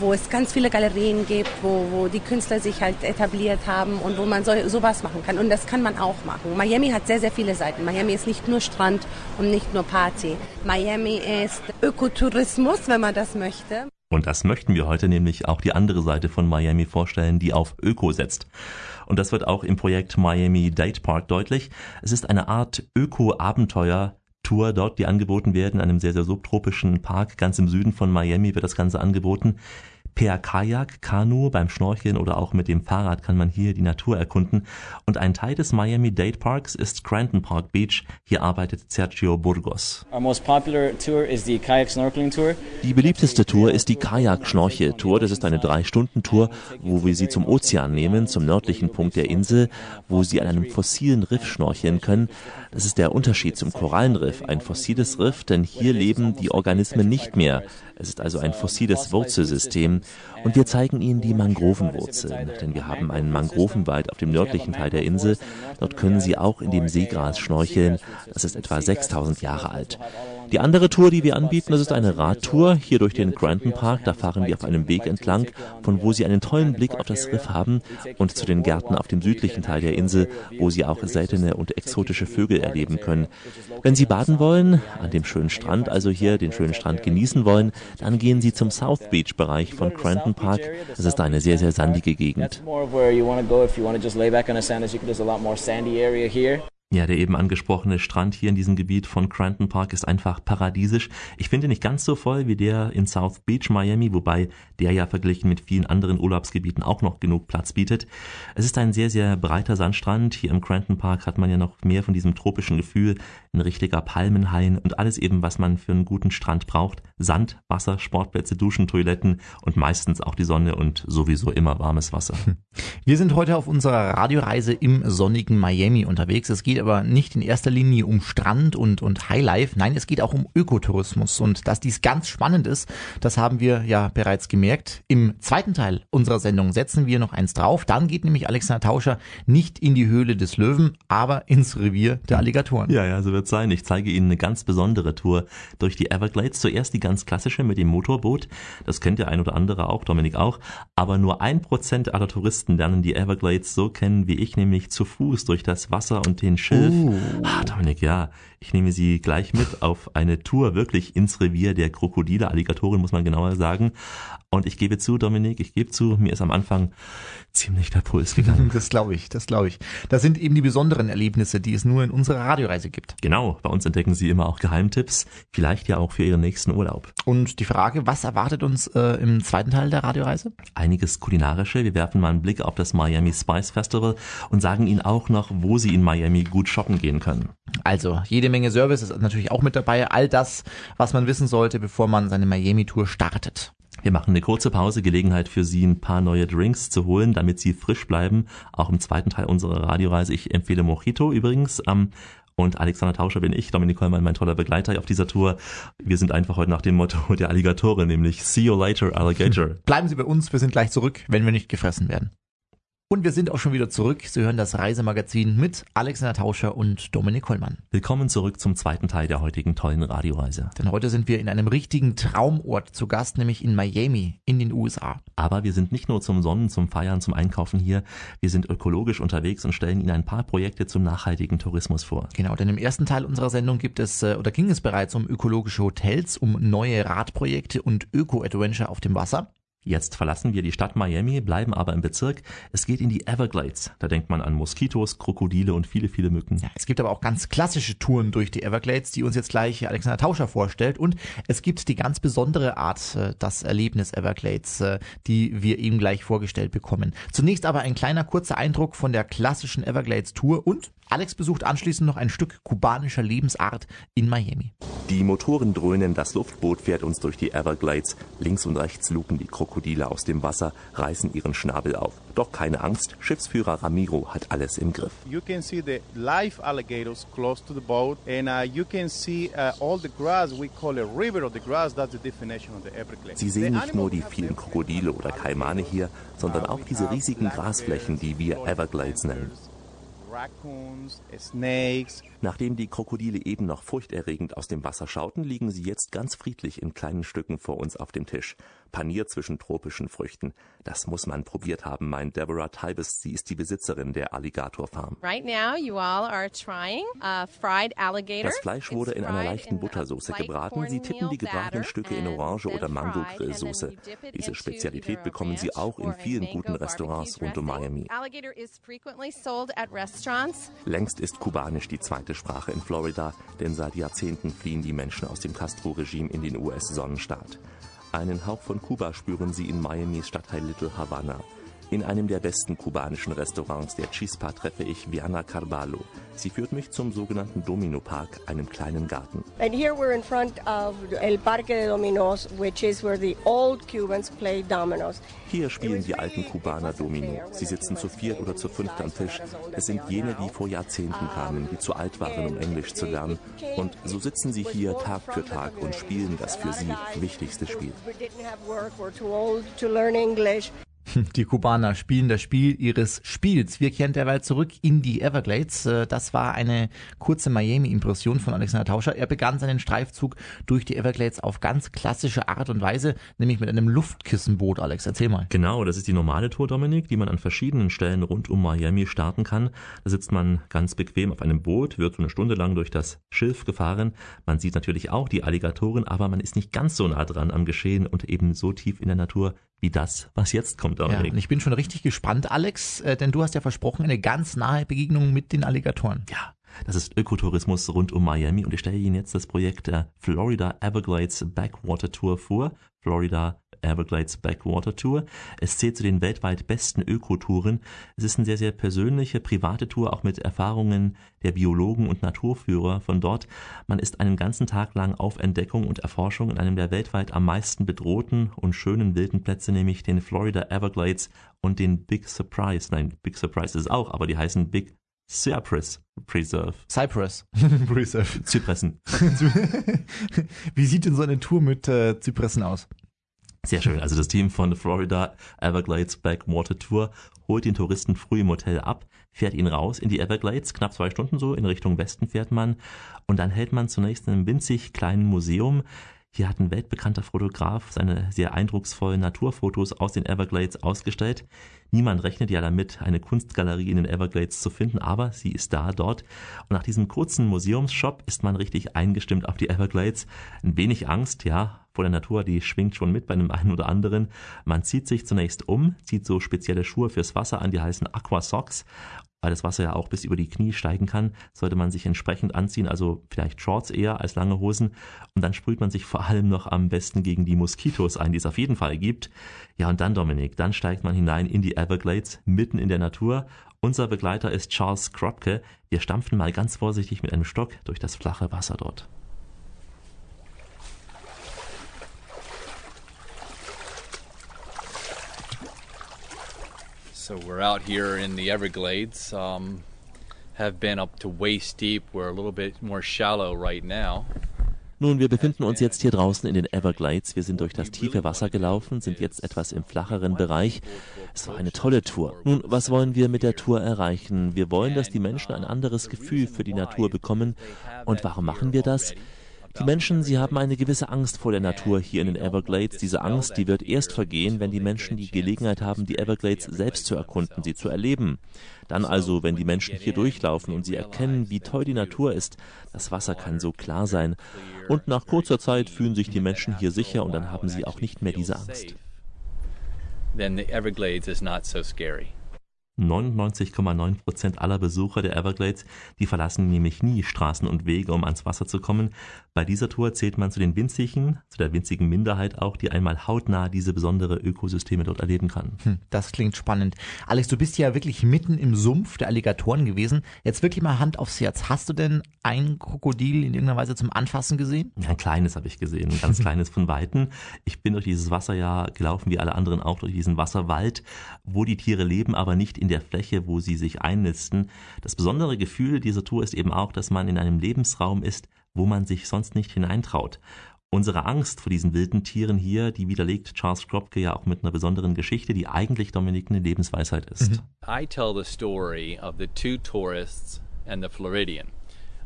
F: wo es ganz viele Galerien gibt, wo, wo die Künstler sich halt etabliert haben und wo man so, sowas machen kann. Und das kann man auch machen. Miami hat sehr, sehr viele Seiten. Miami ist nicht nur Strand und nicht nur Party. Miami ist Ökotourismus, wenn man das möchte.
B: Und das möchten wir heute nämlich auch die andere Seite von Miami vorstellen, die auf Öko setzt. Und das wird auch im Projekt Miami Date Park deutlich. Es ist eine Art Öko-Abenteuer. Tour dort, die angeboten werden, in einem sehr, sehr subtropischen Park ganz im Süden von Miami wird das Ganze angeboten. Per Kajak, Kanu, beim Schnorcheln oder auch mit dem Fahrrad kann man hier die Natur erkunden. Und ein Teil des Miami Date Parks ist Cranton Park Beach. Hier arbeitet Sergio Burgos.
L: Our most popular tour is the kayak snorkeling tour.
B: Die beliebteste Tour ist die Kajak-Schnorchel-Tour. Das ist eine Drei-Stunden-Tour, wo wir Sie zum Ozean nehmen, zum nördlichen Punkt der Insel, wo Sie an einem fossilen Riff schnorcheln können. Das ist der Unterschied zum Korallenriff. Ein fossiles Riff, denn hier leben die Organismen nicht mehr. Es ist also ein fossiles Wurzelsystem. Und wir zeigen Ihnen die Mangrovenwurzeln, denn wir haben einen Mangrovenwald auf dem nördlichen Teil der Insel. Dort können Sie auch in dem Seegras schnorcheln. Das ist etwa 6000 Jahre alt. Die andere Tour, die wir anbieten, das ist eine Radtour hier durch den Granton Park. Da fahren wir auf einem Weg entlang, von wo Sie einen tollen Blick auf das Riff haben und zu den Gärten auf dem südlichen Teil der Insel, wo Sie auch seltene und exotische Vögel erleben können. Wenn Sie baden wollen, an dem schönen Strand, also hier den schönen Strand genießen wollen, dann gehen Sie zum South Beach Bereich von Granton Park. Das ist eine sehr, sehr sandige Gegend. Ja, der eben angesprochene Strand hier in diesem Gebiet von Cranton Park ist einfach paradiesisch. Ich finde nicht ganz so voll wie der in South Beach, Miami, wobei der ja verglichen mit vielen anderen Urlaubsgebieten auch noch genug Platz bietet. Es ist ein sehr, sehr breiter Sandstrand. Hier im Cranton Park hat man ja noch mehr von diesem tropischen Gefühl, ein richtiger Palmenhain und alles eben, was man für einen guten Strand braucht. Sand, Wasser, Sportplätze, Duschen, Toiletten und meistens auch die Sonne und sowieso immer warmes Wasser.
A: Wir sind heute auf unserer Radioreise im sonnigen Miami unterwegs. Es geht aber nicht in erster Linie um Strand und, und Highlife. Nein, es geht auch um Ökotourismus. Und dass dies ganz spannend ist, das haben wir ja bereits gemerkt. Im zweiten Teil unserer Sendung setzen wir noch eins drauf. Dann geht nämlich Alexander Tauscher nicht in die Höhle des Löwen, aber ins Revier der Alligatoren.
B: Ja, ja, so wird's sein. Ich zeige Ihnen eine ganz besondere Tour durch die Everglades. Zuerst die ganz klassische mit dem Motorboot. Das kennt der ein oder andere auch, Dominik auch. Aber nur ein Prozent aller Touristen lernen die Everglades so kennen wie ich, nämlich zu Fuß durch das Wasser und den Schiff Uh. Ah, Dominik, ja, ich nehme Sie gleich mit auf eine Tour wirklich ins Revier der Krokodile, Alligatoren muss man genauer sagen. Und ich gebe zu, Dominik, ich gebe zu, mir ist am Anfang ziemlich der Puls gegangen.
A: Das glaube ich, das glaube ich. Das sind eben die besonderen Erlebnisse, die es nur in unserer Radioreise gibt.
B: Genau, bei uns entdecken Sie immer auch Geheimtipps, vielleicht ja auch für Ihren nächsten Urlaub.
A: Und die Frage, was erwartet uns äh, im zweiten Teil der Radioreise?
B: Einiges kulinarische. Wir werfen mal einen Blick auf das Miami Spice Festival und sagen Ihnen auch noch, wo Sie in Miami gut shoppen gehen können.
A: Also, jede Menge Service ist natürlich auch mit dabei. All das, was man wissen sollte, bevor man seine Miami-Tour startet.
B: Wir machen eine kurze Pause, Gelegenheit für Sie, ein paar neue Drinks zu holen, damit Sie frisch bleiben. Auch im zweiten Teil unserer Radioreise. Ich empfehle Mojito übrigens. Ähm, und Alexander Tauscher bin ich, Dominik Kollmann, mein toller Begleiter auf dieser Tour. Wir sind einfach heute nach dem Motto der Alligatore, nämlich See you later, Alligator.
A: Bleiben Sie bei uns, wir sind gleich zurück, wenn wir nicht gefressen werden. Und wir sind auch schon wieder zurück. Sie hören das Reisemagazin mit Alexander Tauscher und Dominik Hollmann.
B: Willkommen zurück zum zweiten Teil der heutigen tollen Radioreise.
A: Denn heute sind wir in einem richtigen Traumort zu Gast, nämlich in Miami in den USA.
B: Aber wir sind nicht nur zum Sonnen, zum Feiern, zum Einkaufen hier. Wir sind ökologisch unterwegs und stellen Ihnen ein paar Projekte zum nachhaltigen Tourismus vor.
A: Genau, denn im ersten Teil unserer Sendung gibt es äh, oder ging es bereits um ökologische Hotels, um neue Radprojekte und Öko-Adventure auf dem Wasser.
B: Jetzt verlassen wir die Stadt Miami, bleiben aber im Bezirk. Es geht in die Everglades. Da denkt man an Moskitos, Krokodile und viele, viele Mücken.
A: Ja, es gibt aber auch ganz klassische Touren durch die Everglades, die uns jetzt gleich Alexander Tauscher vorstellt. Und es gibt die ganz besondere Art, äh, das Erlebnis Everglades, äh, die wir ihm gleich vorgestellt bekommen. Zunächst aber ein kleiner kurzer Eindruck von der klassischen Everglades Tour und Alex besucht anschließend noch ein Stück kubanischer Lebensart in Miami.
B: Die Motoren dröhnen, das Luftboot fährt uns durch die Everglades. Links und rechts luken die Krokodile aus dem Wasser, reißen ihren Schnabel auf. Doch keine Angst, Schiffsführer Ramiro hat alles im Griff.
M: You can see the live alligators close to the boat and uh, you can see uh, all the grass, we call it river of the grass, that's the definition of the Everglades.
B: Sie sehen nicht nur die vielen Krokodile oder Kaimane hier, sondern auch diese riesigen Grasflächen, die wir Everglades nennen. Nachdem die Krokodile eben noch furchterregend aus dem Wasser schauten, liegen sie jetzt ganz friedlich in kleinen Stücken vor uns auf dem Tisch. Panier zwischen tropischen Früchten. Das muss man probiert haben, meint Deborah Tybus. Sie ist die Besitzerin der Alligator Farm.
N: Right now you all are trying a fried alligator.
B: Das Fleisch wurde in einer leichten Buttersoße gebraten. Sie tippen die gebratenen Stücke in Orange oder Mango-Grillsoße. Diese Spezialität bekommen Sie auch in vielen guten Restaurants rund um Miami. Längst ist Kubanisch die zweite Sprache in Florida, denn seit Jahrzehnten fliehen die Menschen aus dem Castro-Regime in den US-Sonnenstaat. Einen Hauch von Kuba spüren sie in Miamis Stadtteil Little Havana. In einem der besten kubanischen Restaurants der Chispa treffe ich Viana Carvalho. Sie führt mich zum sogenannten Domino Park, einem kleinen Garten.
O: And here we're in front of El Parque de Dominos, which is where the old Cubans play dominoes.
B: Hier spielen die alten Kubaner Domino. Sie sitzen zu viert oder zu fünft am Tisch. Es sind jene, die vor Jahrzehnten kamen, die zu alt waren, um Englisch zu lernen. Und so sitzen sie hier Tag für Tag und spielen das für sie wichtigste Spiel.
A: Die Kubaner spielen das Spiel ihres Spiels. Wir kehren derweil zurück in die Everglades. Äh, das war eine kurze Miami-Impression von Alexander Tauscher. Er begann seinen Streifzug durch die Everglades auf ganz klassische Art und Weise, nämlich mit einem Luftkissenboot. Alex, erzähl mal.
B: Genau, das ist die normale Tour, Dominik, die man an verschiedenen Stellen rund um Miami starten kann. Da sitzt man ganz bequem auf einem Boot, wird so eine Stunde lang durch das Schilf gefahren. Man sieht natürlich auch die Alligatoren, aber man ist nicht ganz so nah dran am Geschehen und eben so tief in der Natur wie das, was jetzt kommt.
A: Ja, ich bin schon richtig gespannt, Alex, äh, denn du hast ja versprochen, eine ganz nahe Begegnung mit den Alligatoren.
B: Ja, das ist Ökotourismus rund um Miami und ich stelle Ihnen jetzt das Projekt der Florida Everglades Backwater Tour vor. Florida Everglades Backwater Tour. Es zählt zu den weltweit besten Ökotouren. Es ist eine sehr, sehr persönliche, private Tour, auch mit Erfahrungen der Biologen und Naturführer von dort. Man ist einen ganzen Tag lang auf Entdeckung und Erforschung in einem der weltweit am meisten bedrohten und schönen wilden Plätze, nämlich den Florida Everglades und den Big Surprise. Nein, Big Surprise ist es auch, aber die heißen Big Cypress Preserve.
A: Cypress Preserve.
B: Zypressen.
A: Wie sieht denn so eine Tour mit äh, Zypressen aus?
B: Sehr schön. Also das Team von Florida Everglades Backwater Tour holt den Touristen früh im Hotel ab, fährt ihn raus in die Everglades, knapp zwei Stunden so, in Richtung Westen fährt man und dann hält man zunächst in einem winzig kleinen Museum Hier hat ein weltbekannter Fotograf seine sehr eindrucksvollen Naturfotos aus den Everglades ausgestellt. Niemand rechnet ja damit, eine Kunstgalerie in den Everglades zu finden, aber sie ist da dort. Und nach diesem kurzen Museumsshop ist man richtig eingestimmt auf die Everglades. Ein wenig Angst, ja, vor der Natur, die schwingt schon mit bei einem einen oder anderen. Man zieht sich zunächst um, zieht so spezielle Schuhe fürs Wasser an, die heißen Aqua Socks weil das Wasser ja auch bis über die Knie steigen kann, sollte man sich entsprechend anziehen, also vielleicht Shorts eher als lange Hosen. Und dann sprüht man sich vor allem noch am besten gegen die Moskitos ein, die es auf jeden Fall gibt. Ja, und dann, Dominik, dann steigt man hinein in die Everglades, mitten in der Natur. Unser Begleiter ist Charles Kropke. Wir stampfen mal ganz vorsichtig mit einem Stock durch das flache Wasser dort.
P: So we're out here in the Everglades. Um, have been up to waist deep. We're a little bit more shallow right now.
B: Nun, wir befinden uns jetzt hier draußen in den Everglades. Wir sind durch das tiefe Wasser gelaufen, sind jetzt etwas im flacheren Bereich. Es war eine tolle Tour. Nun, was wollen wir mit der Tour erreichen? Wir wollen, dass die Menschen ein anderes Gefühl für die Natur bekommen. Und warum machen wir das? Die Menschen, sie haben eine gewisse Angst vor der Natur hier in den Everglades. Diese Angst, die wird erst vergehen, wenn die Menschen die Gelegenheit haben, die Everglades selbst zu erkunden, sie zu erleben. Dann also, wenn die Menschen hier durchlaufen und sie erkennen, wie toll die Natur ist, das Wasser kann so klar sein. Und nach kurzer Zeit fühlen sich die Menschen hier sicher und dann haben sie auch nicht mehr diese Angst.
P: Then the Everglades is not so scary.
B: 99,9 Prozent aller Besucher der Everglades, die verlassen nämlich nie Straßen und Wege, um ans Wasser zu kommen. Bei dieser Tour zählt man zu den winzigen, zu der winzigen Minderheit auch, die einmal hautnah diese besondere Ökosysteme dort erleben kann.
A: Hm, das klingt spannend. Alex, du bist ja wirklich mitten im Sumpf der Alligatoren gewesen. Jetzt wirklich mal Hand aufs Herz. Hast du denn ein Krokodil in irgendeiner Weise zum Anfassen gesehen?
B: Ja, ein kleines habe ich gesehen, ein ganz kleines von Weitem. Ich bin durch dieses Wasser ja gelaufen, wie alle anderen auch, durch diesen Wasserwald, wo die Tiere leben, aber nicht in der Fläche, wo sie sich einnisten. Das besondere Gefühl dieser Tour ist eben auch, dass man in einem Lebensraum ist, wo man sich sonst nicht hineintraut. Unsere Angst vor diesen wilden Tieren hier, die widerlegt Charles Kropke ja auch mit einer besonderen Geschichte, die eigentlich Dominik eine Lebensweisheit ist. Mhm.
P: I tell the story of the two tourists and the Floridian.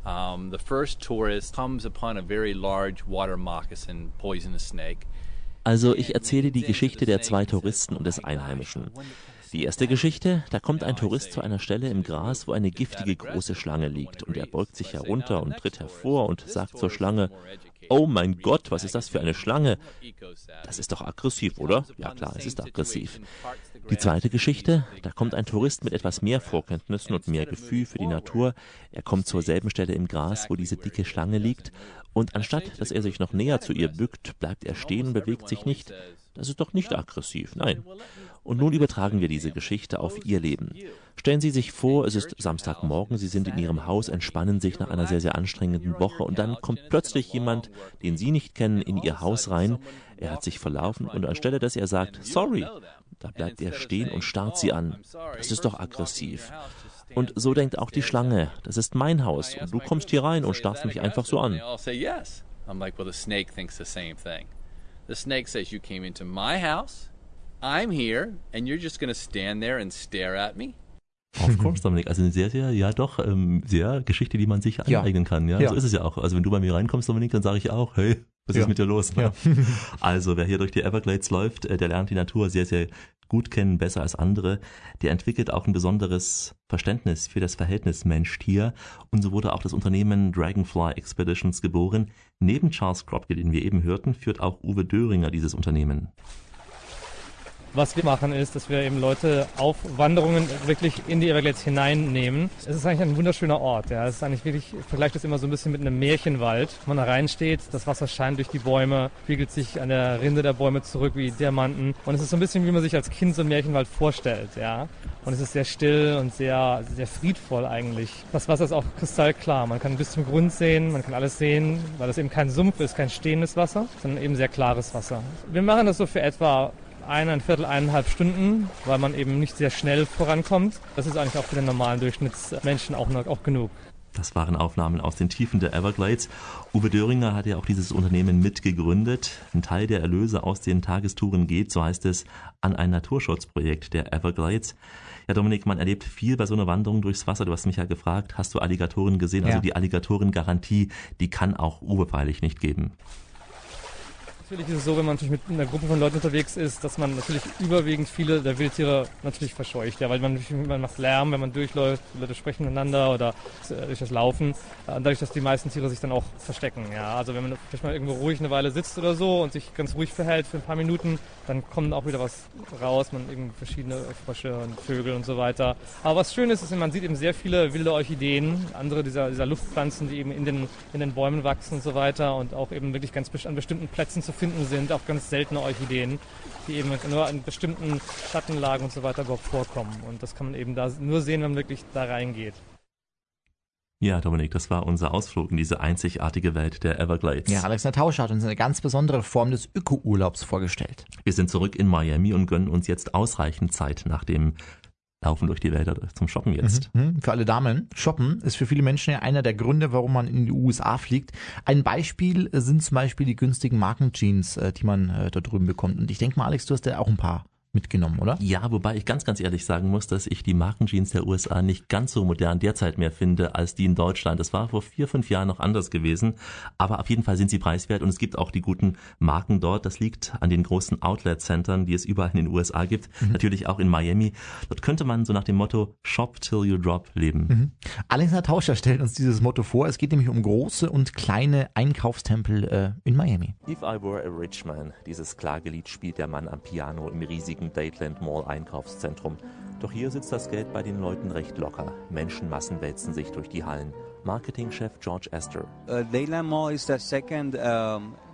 P: Um, the first tourist comes upon a very large water moccasin poisonous snake.
B: Also ich erzähle die Geschichte der zwei Touristen und des Einheimischen. Die erste Geschichte, da kommt ein Tourist zu einer Stelle im Gras, wo eine giftige große Schlange liegt und er beugt sich herunter und tritt hervor und sagt zur Schlange, Oh mein Gott, was ist das für eine Schlange? Das ist doch aggressiv, oder? Ja klar, es ist aggressiv. Die zweite Geschichte, da kommt ein Tourist mit etwas mehr Vorkenntnissen und mehr Gefühl für die Natur. Er kommt zur selben Stelle im Gras, wo diese dicke Schlange liegt, und anstatt dass er sich noch näher zu ihr bückt, bleibt er stehen und bewegt sich nicht. Das ist doch nicht aggressiv, nein. Und nun übertragen wir diese Geschichte auf Ihr Leben. Stellen Sie sich vor, es ist Samstagmorgen, Sie sind in Ihrem Haus, entspannen sich nach einer sehr, sehr anstrengenden Woche und dann kommt plötzlich jemand, den Sie nicht kennen, in Ihr Haus rein. Er hat sich verlaufen und anstelle, dass er sagt, sorry, da bleibt er stehen und starrt Sie an. Das ist doch aggressiv. Und so denkt auch die Schlange, das ist mein Haus und du kommst hier rein und starrst mich einfach so an. I'm like, well, the snake thinks the same thing. The snake says, You came into my house, I'm here, and you're just going to stand there and stare at me? Of course, Dominik. Also eine sehr, sehr, ja doch, ähm, sehr Geschichte, die man sich aneignen ja. kann. Ja? ja, so ist es ja auch. Also wenn du bei mir reinkommst, Dominik, dann sage ich auch, hey, was ja. ist mit dir los? Ne? Ja. also wer hier durch die Everglades läuft, äh, der lernt die Natur sehr, sehr gut kennen, besser als andere. Der entwickelt auch ein besonderes Verständnis für das Verhältnis Mensch-Tier. Und so wurde auch das Unternehmen Dragonfly Expeditions geboren. Neben Charles Kropke, den wir eben hörten, führt auch Uwe Döringer dieses Unternehmen.
Q: Was wir machen ist, dass wir eben Leute auf Wanderungen wirklich in die Everglades hineinnehmen. Es ist eigentlich ein wunderschöner Ort. Ja. Es ist eigentlich wirklich, ich vergleiche das immer so ein bisschen mit einem Märchenwald. Man da reinsteht, das Wasser scheint durch die Bäume, spiegelt sich an der Rinde der Bäume zurück wie Diamanten. Und es ist so ein bisschen, wie man sich als Kind so einen Märchenwald vorstellt. Ja. Und es ist sehr still und sehr, sehr friedvoll eigentlich. Das Wasser ist auch kristallklar. Man kann bis zum Grund sehen, man kann alles sehen, weil es eben kein Sumpf ist, kein stehendes Wasser, sondern eben sehr klares Wasser. Wir machen das so für etwa ein Viertel, eineinhalb Stunden, weil man eben nicht sehr schnell vorankommt. Das ist eigentlich auch für den normalen Durchschnittsmenschen auch, noch, auch genug.
B: Das waren Aufnahmen aus den Tiefen der Everglades. Uwe Döringer hat ja auch dieses Unternehmen mitgegründet. Ein Teil der Erlöse aus den Tagestouren geht, so heißt es, an ein Naturschutzprojekt der Everglades. Ja, Dominik, man erlebt viel bei so einer Wanderung durchs Wasser. Du hast mich ja gefragt, hast du Alligatoren gesehen? Also ja. Also die Alligatoren-Garantie, die kann auch Uwe freilich nicht geben.
Q: Natürlich ist es so, wenn man natürlich mit einer Gruppe von Leuten unterwegs ist, dass man natürlich überwiegend viele der Wildtiere natürlich verscheucht. Ja, weil man, man macht Lärm, wenn man durchläuft, Leute sprechen miteinander oder äh, durch das Laufen. Äh, dadurch, dass die meisten Tiere sich dann auch verstecken. Ja, also wenn man vielleicht mal irgendwo ruhig eine Weile sitzt oder so und sich ganz ruhig verhält für ein paar Minuten, dann kommt auch wieder was raus. Man irgendwie verschiedene Frösche und Vögel und so weiter. Aber was schön ist, ist, man sieht eben sehr viele wilde Orchideen, andere dieser, dieser Luftpflanzen, die eben in den, in den Bäumen wachsen und so weiter und auch eben wirklich ganz an bestimmten Plätzen zu finden sind, auch ganz seltene Orchideen, die eben nur an bestimmten Schattenlagen und so weiter überhaupt vorkommen. Und das kann man eben da nur sehen, wenn man wirklich da reingeht.
B: Ja, Dominik, das war unser Ausflug in diese einzigartige Welt der Everglades.
A: Ja, Alexander Tausch hat uns eine ganz besondere Form des Öko-Urlaubs vorgestellt.
B: Wir sind zurück in Miami und gönnen uns jetzt ausreichend Zeit nach dem Laufen durch die Wälder zum Shoppen jetzt.
A: Mhm, mhm. für alle Damen, Shoppen ist für viele Menschen ja einer der Gründe, warum man in die USA fliegt. Ein Beispiel sind zum Beispiel die günstigen Markenjeans, äh, die man äh, da drüben bekommt. Und ich denke mal, Alex, du hast ja auch ein paar mitgenommen, oder?
B: Ja, wobei ich ganz, ganz ehrlich sagen muss, dass ich die Markenjeans der USA nicht ganz so modern derzeit mehr finde als die in Deutschland. Das war vor vier, fünf Jahren noch anders gewesen. Aber auf jeden Fall sind sie preiswert und es gibt auch die guten Marken dort. Das liegt an den großen Outlet-Centern, die es überall in den USA gibt. Mhm. Natürlich auch in Miami. Dort könnte man so nach dem Motto Shop till you drop leben. Mhm.
A: Alexander Tauscher stellt uns dieses Motto vor. Es geht nämlich um große und kleine Einkaufstempel äh, in Miami.
B: If I were a rich man, dieses Klagelied spielt der Mann am Piano im riesigen Dateland Mall Einkaufszentrum. Doch hier sitzt das Geld bei den Leuten recht locker. Menschenmassen wälzen sich durch die Hallen. Marketingchef George Astor.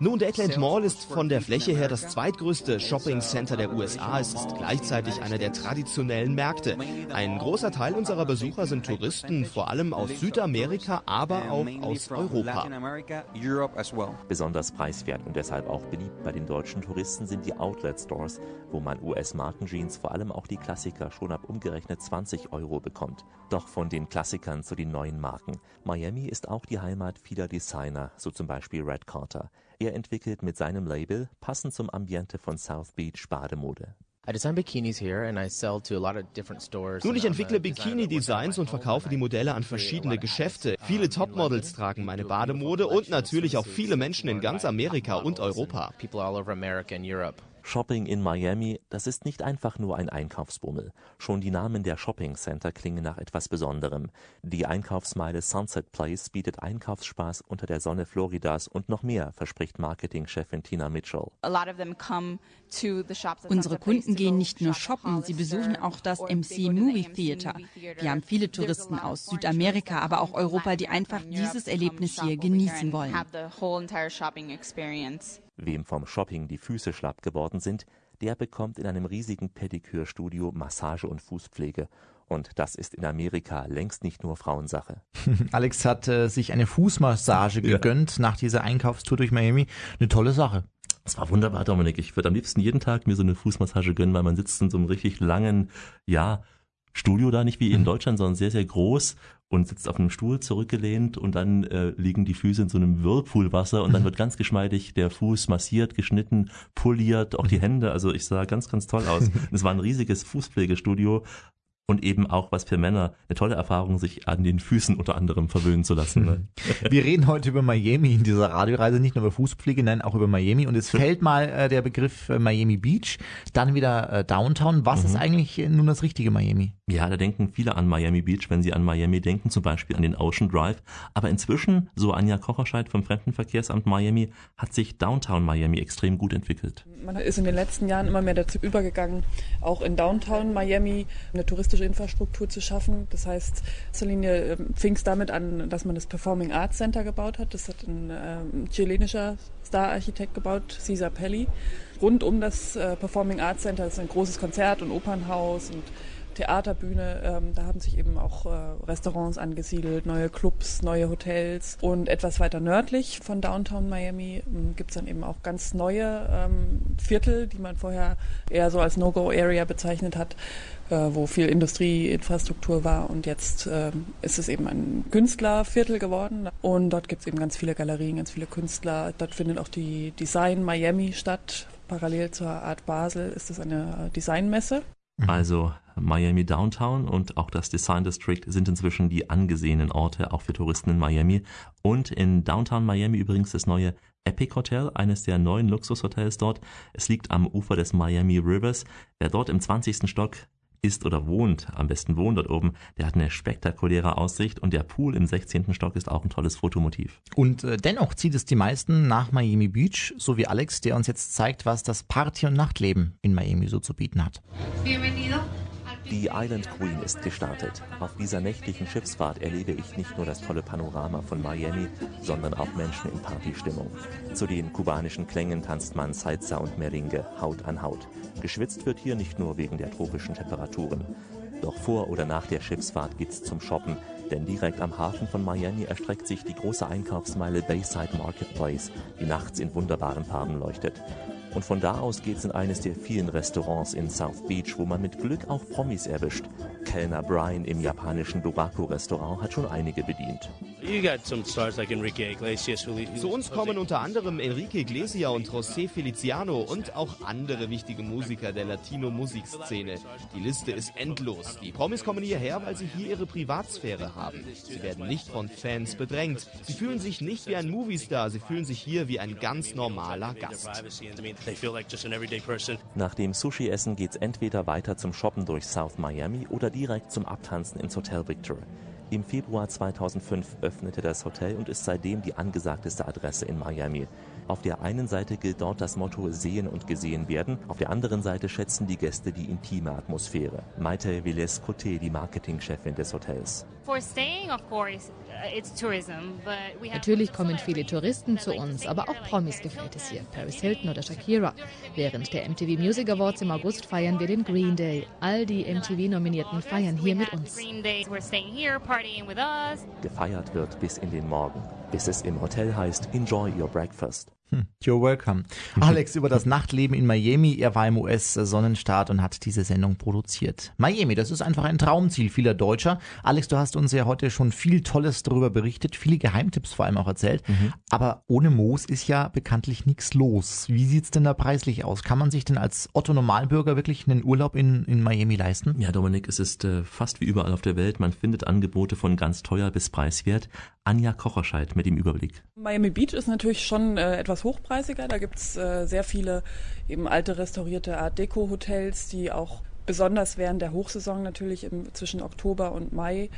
R: Nun, Dateland Mall ist von der Fläche her das zweitgrößte Shopping Center der USA. Es ist gleichzeitig einer der traditionellen Märkte. Ein großer Teil unserer Besucher sind Touristen, vor allem aus Südamerika, aber auch aus Europa.
B: Besonders preiswert und deshalb auch beliebt bei den deutschen Touristen sind die Outlet Stores, wo man US-Markenjeans, vor allem auch die Klassiker, schon ab umgerechnet 20 Euro bekommt. Doch von den Klassikern zu den neuen Marken. Miami ist auch die Heimat vieler Designer, so zum Beispiel Red Carter. Er entwickelt mit seinem Label, passend zum Ambiente von South Beach, Bademode.
R: Nun, ich entwickle Bikini-Designs und verkaufe die Modelle an verschiedene Geschäfte. Viele Topmodels tragen meine Bademode und natürlich auch viele Menschen in ganz Amerika und Europa.
B: Shopping in Miami, das ist nicht einfach nur ein Einkaufsbummel. Schon die Namen der Shopping Center klingen nach etwas Besonderem. Die Einkaufsmeile Sunset Place bietet Einkaufsspaß unter der Sonne Floridas und noch mehr, verspricht Marketingchefin Tina Mitchell.
S: Unsere Kunden gehen nicht nur shoppen, sie besuchen auch das MC Movie Theater. Wir haben viele Touristen aus Südamerika, aber auch Europa, die einfach dieses Erlebnis hier genießen wollen.
B: Wem vom Shopping die Füße schlapp geworden sind, der bekommt in einem riesigen Pedikürstudio Massage und Fußpflege. Und das ist in Amerika längst nicht nur Frauensache.
A: Alex hat äh, sich eine Fußmassage gegönnt ja. nach dieser Einkaufstour durch Miami. Eine tolle Sache.
B: Das war wunderbar, Dominik. Ich würde am liebsten jeden Tag mir so eine Fußmassage gönnen, weil man sitzt in so einem richtig langen, ja, Studio da, nicht wie in mhm. Deutschland, sondern sehr, sehr groß und sitzt auf einem Stuhl zurückgelehnt und dann äh, liegen die Füße in so einem Whirlpoolwasser und dann mhm. wird ganz geschmeidig der Fuß massiert, geschnitten, poliert, auch die mhm. Hände. Also ich sah ganz, ganz toll aus. Es war ein riesiges Fußpflegestudio, und eben auch was für Männer eine tolle Erfahrung, sich an den Füßen unter anderem verwöhnen zu lassen. Ne?
A: Wir reden heute über Miami in dieser Radioreise, nicht nur über Fußpflege, nein, auch über Miami. Und es fällt mal äh, der Begriff äh, Miami Beach, dann wieder äh, Downtown. Was mhm. ist eigentlich äh, nun das richtige Miami?
B: Ja, da denken viele an Miami Beach, wenn sie an Miami denken, zum Beispiel an den Ocean Drive. Aber inzwischen, so Anja Kocherscheid vom Fremdenverkehrsamt Miami, hat sich Downtown Miami extrem gut entwickelt.
D: Man ist in den letzten Jahren immer mehr dazu übergegangen, auch in Downtown Miami eine touristische touristische Infrastruktur zu schaffen. Das heißt, in Linie ähm, fing es damit an, dass man das Performing Arts Center gebaut hat. Das hat ein äh, chilenischer Star-Architekt gebaut, Cesar Pelli. Rund um das äh, Performing Arts Center ist ein großes Konzert- und Opernhaus und Theaterbühne. Ähm, da haben sich eben auch äh, Restaurants angesiedelt, neue Clubs, neue Hotels. Und etwas weiter nördlich von Downtown Miami ähm, gibt es dann eben auch ganz neue ähm, Viertel, die man vorher eher so als No-Go-Area bezeichnet hat, wo viel Industrieinfrastruktur war. Und jetzt äh, ist es eben ein Künstlerviertel geworden. Und dort gibt es eben ganz viele Galerien, ganz viele Künstler. Dort findet auch die Design Miami statt. Parallel zur Art Basel ist es eine Designmesse.
B: Also Miami Downtown und auch das Design District sind inzwischen die angesehenen Orte, auch für Touristen in Miami. Und in Downtown Miami übrigens das neue Epic Hotel, eines der neuen Luxushotels dort. Es liegt am Ufer des Miami Rivers. Wer dort im 20. Stock ist oder wohnt, am besten wohnt dort oben, der hat eine spektakuläre Aussicht und der Pool im 16. Stock ist auch ein tolles Fotomotiv.
A: Und äh, dennoch zieht es die meisten nach Miami Beach, so wie Alex, der uns jetzt zeigt, was das Party- und Nachtleben in Miami so zu bieten hat.
B: Bienvenido. Die Island Queen ist gestartet. Auf dieser nächtlichen Schiffsfahrt erlebe ich nicht nur das tolle Panorama von Miami, sondern auch Menschen in Partystimmung. Zu den kubanischen Klängen tanzt man Salsa und Merengue Haut an Haut. Geschwitzt wird hier nicht nur wegen der tropischen Temperaturen. Doch vor oder nach der Schiffsfahrt geht's zum Shoppen, denn direkt am Hafen von Miami erstreckt sich die große Einkaufsmeile Bayside Marketplace, die nachts in wunderbaren Farben leuchtet. Und von da aus geht's in eines der vielen Restaurants in South Beach, wo man mit Glück auch Promis erwischt. Kellner Brian im japanischen Doraku-Restaurant hat schon einige bedient.
R: Zu uns kommen unter anderem Enrique Iglesias und José Feliciano und auch andere wichtige Musiker der Latino-Musikszene. Die Liste ist endlos. Die Promis kommen hierher, weil sie hier ihre Privatsphäre haben. Sie werden nicht von Fans bedrängt. Sie fühlen sich nicht wie ein Moviestar, sie fühlen sich hier wie ein ganz normaler Gast.
B: Nach dem Sushi-Essen geht's entweder weiter zum Shoppen durch South Miami oder direkt zum Abtanzen ins Hotel Victor. Im Februar 2005 öffnete das Hotel und ist seitdem die angesagteste Adresse in Miami. Auf der einen Seite gilt dort das Motto Sehen und gesehen werden, auf der anderen Seite schätzen die Gäste die intime Atmosphäre. Maite Velez Cote, die Marketingchefin des Hotels.
T: Uh,
H: Natürlich kommen viele Touristen zu uns, aber auch Promis gefällt es hier, Paris Hilton oder Shakira. Während der MTV Music Awards im August feiern wir den Green Day. All die MTV-Nominierten feiern hier mit uns.
B: Gefeiert wird bis in den Morgen, bis es im Hotel heißt Enjoy your breakfast.
A: Hm, you're welcome. Alex über das Nachtleben in Miami. Er war im US-Sonnenstaat und hat diese Sendung produziert. Miami, das ist einfach ein Traumziel vieler Deutscher. Alex, du hast uns ja heute schon viel Tolles darüber berichtet, viele Geheimtipps vor allem auch erzählt. Mhm. Aber ohne Moos ist ja bekanntlich nichts los. Wie sieht's denn da preislich aus? Kann man sich denn als Otto Normalbürger wirklich einen Urlaub in, in Miami leisten?
B: Ja, Dominik, es ist äh, fast wie überall auf der Welt. Man findet Angebote von ganz teuer bis preiswert. Anja Kocherscheid mit dem Überblick.
D: Miami Beach ist natürlich schon äh, etwas hochpreisiger. Da gibt's äh, sehr viele eben alte restaurierte Art Deco Hotels, die auch besonders während der Hochsaison natürlich im, zwischen Oktober und Mai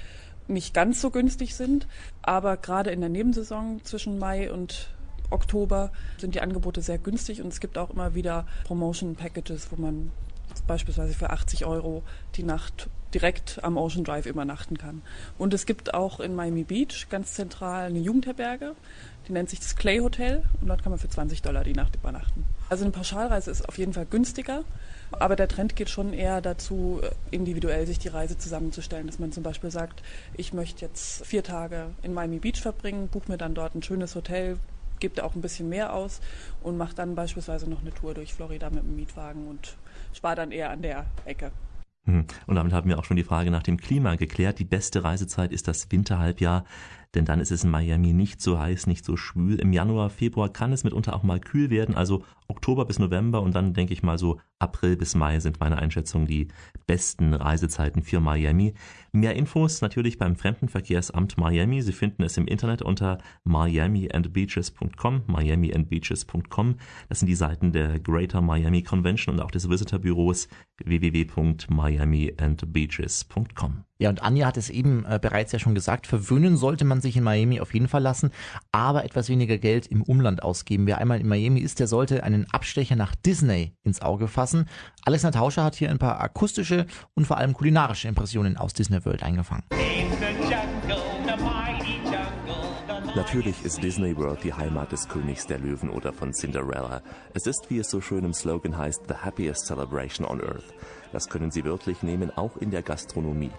D: nicht ganz so günstig sind. Aber gerade in der Nebensaison zwischen Mai und Oktober sind die Angebote sehr günstig und es gibt auch immer wieder Promotion Packages, wo man beispielsweise für 80 Euro die Nacht direkt am Ocean Drive übernachten kann. Und es gibt auch in Miami Beach ganz zentral eine Jugendherberge, die nennt sich das Clay Hotel und dort kann man für 20 Dollar die Nacht übernachten. Also eine Pauschalreise ist auf jeden Fall günstiger, aber der Trend geht schon eher dazu, individuell sich die Reise zusammenzustellen, dass man zum Beispiel sagt, ich möchte jetzt vier Tage in Miami Beach verbringen, buche mir dann dort ein schönes Hotel, gebe auch ein bisschen mehr aus und mache dann beispielsweise noch eine Tour durch Florida mit dem Mietwagen und spare dann eher an der Ecke.
B: Hm. Und damit haben wir auch schon die Frage nach dem Klima geklärt. Die beste Reisezeit ist das Winterhalbjahr denn dann ist es in Miami nicht so heiß, nicht so schwül. Im Januar, Februar kann es mitunter auch mal kühl werden, also Oktober bis November und dann denke ich mal so April bis Mai sind meine Einschätzung die besten Reisezeiten für Miami. Mehr Infos natürlich beim Fremdenverkehrsamt Miami. Sie finden es im Internet unter miamiandbeaches.com, miamiandbeaches.com. Das sind die Seiten der Greater Miami Convention und auch des Visitorbüros www.miamiandbeaches.com.
A: Ja, und Anja hat es eben äh, bereits ja schon gesagt, verwöhnen sollte man sich in Miami auf jeden Fall lassen, aber etwas weniger Geld im Umland ausgeben. Wer einmal in Miami ist, der sollte einen Abstecher nach Disney ins Auge fassen. Alexander Tauscher hat hier ein paar akustische und vor allem kulinarische Impressionen aus Disney World eingefangen.
B: Natürlich ist Disney World die Heimat des Königs der Löwen oder von Cinderella. Es ist, wie es so schön im Slogan heißt, the happiest celebration on earth. Das können Sie wörtlich nehmen, auch in der Gastronomie.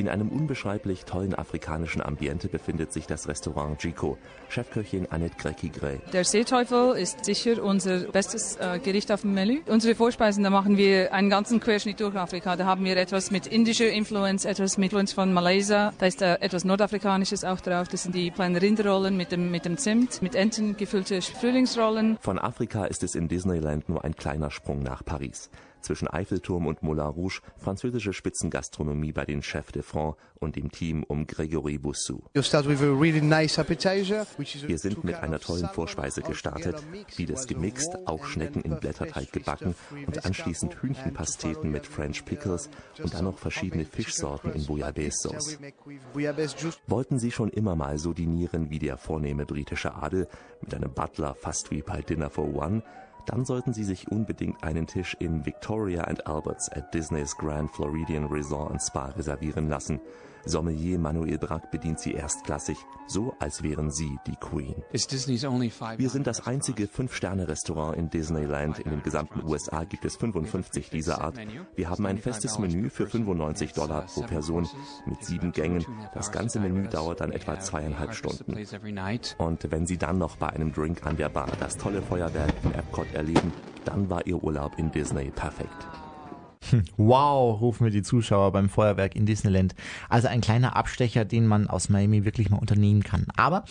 B: In einem unbeschreiblich tollen afrikanischen Ambiente befindet sich das Restaurant Gico. Chefköchin Annette Grecki-Grey.
U: Der Seeteufel ist sicher unser bestes äh, Gericht auf dem Menü. Unsere Vorspeisen, da machen wir einen ganzen Querschnitt durch Afrika. Da haben wir etwas mit indischer Influence, etwas mit Influence von Malaysia. Da ist äh, etwas Nordafrikanisches auch drauf. Das sind die kleinen Rinderrollen mit dem, mit dem Zimt, mit Enten gefüllte Frühlingsrollen.
B: Von Afrika ist es in Disneyland nur ein kleiner Sprung nach Paris. Zwischen Eiffelturm und Moulin Rouge französische Spitzengastronomie bei den Chefs de France und dem Team um Gregory Boussou. Wir sind mit einer tollen Vorspeise gestartet, vieles gemixt, auch Schnecken in Blätterteig gebacken und anschließend Hühnchenpasteten mit French Pickles und dann noch verschiedene Fischsorten in Bouillabaisse-Sauce. Wollten Sie schon immer mal so dinieren wie der vornehme britische Adel mit einem Butler fast wie bei Dinner for One? Dann sollten Sie sich unbedingt einen Tisch in Victoria and Alberts at Disneys Grand Floridian Resort and Spa reservieren lassen. Sommelier Manuel Brack bedient sie erstklassig, so als wären sie die Queen. Wir sind das einzige Fünf-Sterne-Restaurant in Disneyland. In den gesamten USA gibt es 55 dieser Art. Wir haben ein festes Menü für 95 Dollar pro Person mit sieben Gängen. Das ganze Menü dauert dann etwa zweieinhalb Stunden. Und wenn Sie dann noch bei einem Drink an der Bar das tolle Feuerwerk von Epcot erleben, dann war Ihr Urlaub in Disney perfekt.
A: Wow, rufen wir die Zuschauer beim Feuerwerk in Disneyland. Also ein kleiner Abstecher, den man aus Miami wirklich mal unternehmen kann. Aber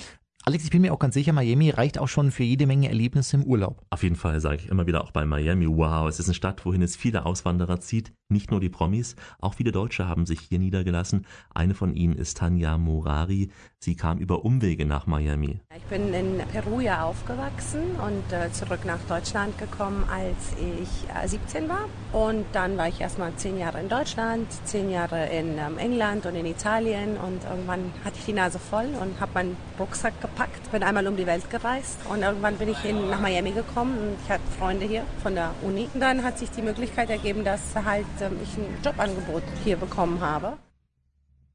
A: Alex, ich bin mir auch ganz sicher, Miami reicht auch schon für jede Menge Erlebnisse im Urlaub.
B: Auf jeden Fall sage ich immer wieder auch bei Miami, wow, es ist eine Stadt, wohin es viele Auswanderer zieht. Nicht nur die Promis, auch viele Deutsche haben sich hier niedergelassen. Eine von ihnen ist Tanja Morari. Sie kam über Umwege nach Miami.
F: Ich bin in Peru ja aufgewachsen und äh, zurück nach Deutschland gekommen, als ich äh, 17 war. Und dann war ich erstmal zehn Jahre in Deutschland, zehn Jahre in ähm, England und in Italien. Und irgendwann hatte ich die Nase voll und habe meinen Rucksack gepackt, bin einmal um die Welt gereist. Und irgendwann bin ich in, nach Miami gekommen und ich hatte Freunde hier von der Uni. Und dann hat sich die Möglichkeit ergeben, dass halt ähm, ich ein Jobangebot hier bekommen habe.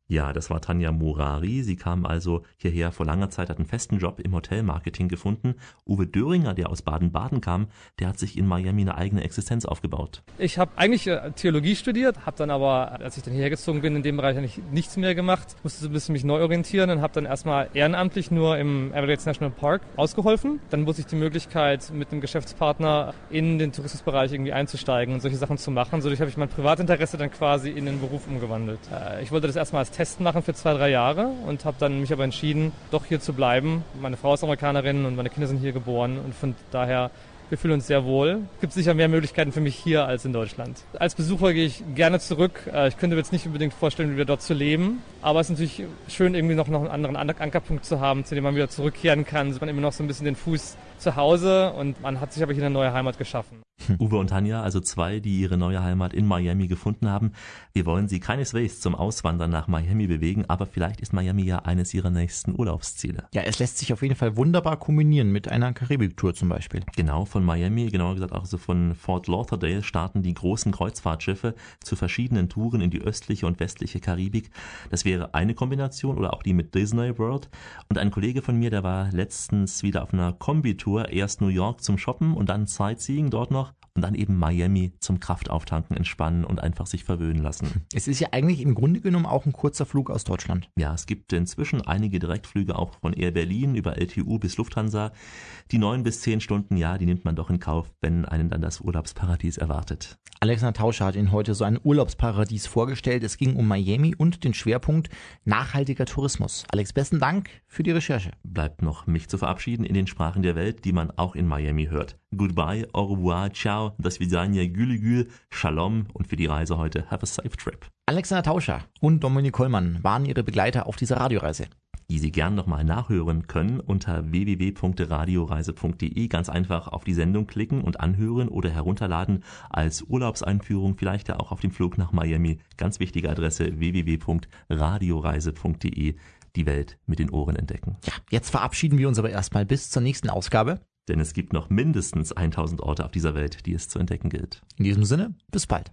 B: Ja, das war Tanja Murari. Sie kam also hierher vor langer Zeit, hat einen festen Job im Hotelmarketing gefunden. Uwe Döringer, der aus Baden-Baden kam, der hat sich in Miami eine eigene Existenz aufgebaut.
Q: Ich habe eigentlich äh, Theologie studiert, habe dann aber, als ich dann hierher gezogen bin, in dem Bereich eigentlich nichts mehr gemacht. Musste so ein bisschen mich neu orientieren und habe dann erstmal ehrenamtlich nur im Everglades National Park ausgeholfen. Dann wurde ich die Möglichkeit, mit einem Geschäftspartner in den Tourismusbereich irgendwie einzusteigen und solche Sachen zu machen. Dadurch habe ich mein Privatinteresse dann quasi in den Beruf umgewandelt. Äh, ich wollte das erstmal als Test machen für zwei, drei Jahre und habe dann mich aber entschieden, doch hier zu bleiben. Meine Frau ist Amerikanerin und meine Kinder sind hier geboren und von daher wir fühlen uns sehr wohl. Es gibt sicher mehr Möglichkeiten für mich hier als in Deutschland. Als Besucher gehe ich gerne zurück. Äh, ich könnte mir jetzt nicht unbedingt vorstellen, wieder dort zu leben. Aber es ist natürlich schön, irgendwie noch, noch einen anderen Ankerpunkt zu haben, zu dem man wieder zurückkehren kann. So man immer noch so ein bisschen den Fuß zu Hause und man hat sich aber hier eine neue Heimat geschaffen.
B: Uwe und Tanja, also zwei, die ihre neue Heimat in Miami gefunden haben. Wir wollen sie keineswegs zum Auswandern nach Miami bewegen, aber vielleicht ist Miami ja eines ihrer nächsten Urlaubsziele.
A: Ja, es lässt sich auf jeden Fall wunderbar kombinieren mit einer Karibik-Tour zum Beispiel.
B: Genau, von Miami, genauer gesagt auch so von Fort Lauderdale starten die großen Kreuzfahrtschiffe zu verschiedenen Touren in die östliche und westliche Karibik. Das wäre eine Kombination oder auch die mit Disney World. Und ein Kollege von mir, der war letztens wieder auf einer Kombitour, erst New York zum Shoppen und dann Sightseeing dort noch und dann eben Miami zum Kraftauftanken, entspannen und einfach sich verwöhnen lassen.
A: Es ist ja eigentlich im Grunde genommen auch ein kurzer Flug aus Deutschland.
B: Ja, es gibt inzwischen einige Direktflüge auch von Air Berlin über LTU bis Lufthansa. Die neun bis zehn Stunden, ja, die nimmt man doch in Kauf, wenn einen dann das Urlaubsparadies erwartet.
A: Alexander Tauscher hat Ihnen heute so ein Urlaubsparadies vorgestellt. Es ging um Miami und den Schwerpunkt nachhaltiger Tourismus. Alex, besten Dank für die Recherche.
B: Bleibt noch mich zu verabschieden in den Sprachen der Welt, die man auch in Miami hört. Goodbye, au revoir, ciao, das Vidania, Gülü Shalom und für die Reise heute have a safe trip.
A: Alexander Tauscher und Dominik Kollmann waren ihre Begleiter auf dieser Radioreise
B: die Sie gern nochmal nachhören können unter www.radioreise.de. Ganz einfach auf die Sendung klicken und anhören oder herunterladen als Urlaubseinführung, vielleicht ja auch auf dem Flug nach Miami. Ganz wichtige Adresse www.radioreise.de. Die Welt mit den Ohren entdecken.
A: Ja, jetzt verabschieden wir uns aber erstmal bis zur nächsten Ausgabe.
B: Denn es gibt noch mindestens 1000 Orte auf dieser Welt, die es zu entdecken gilt.
A: In diesem Sinne, bis bald.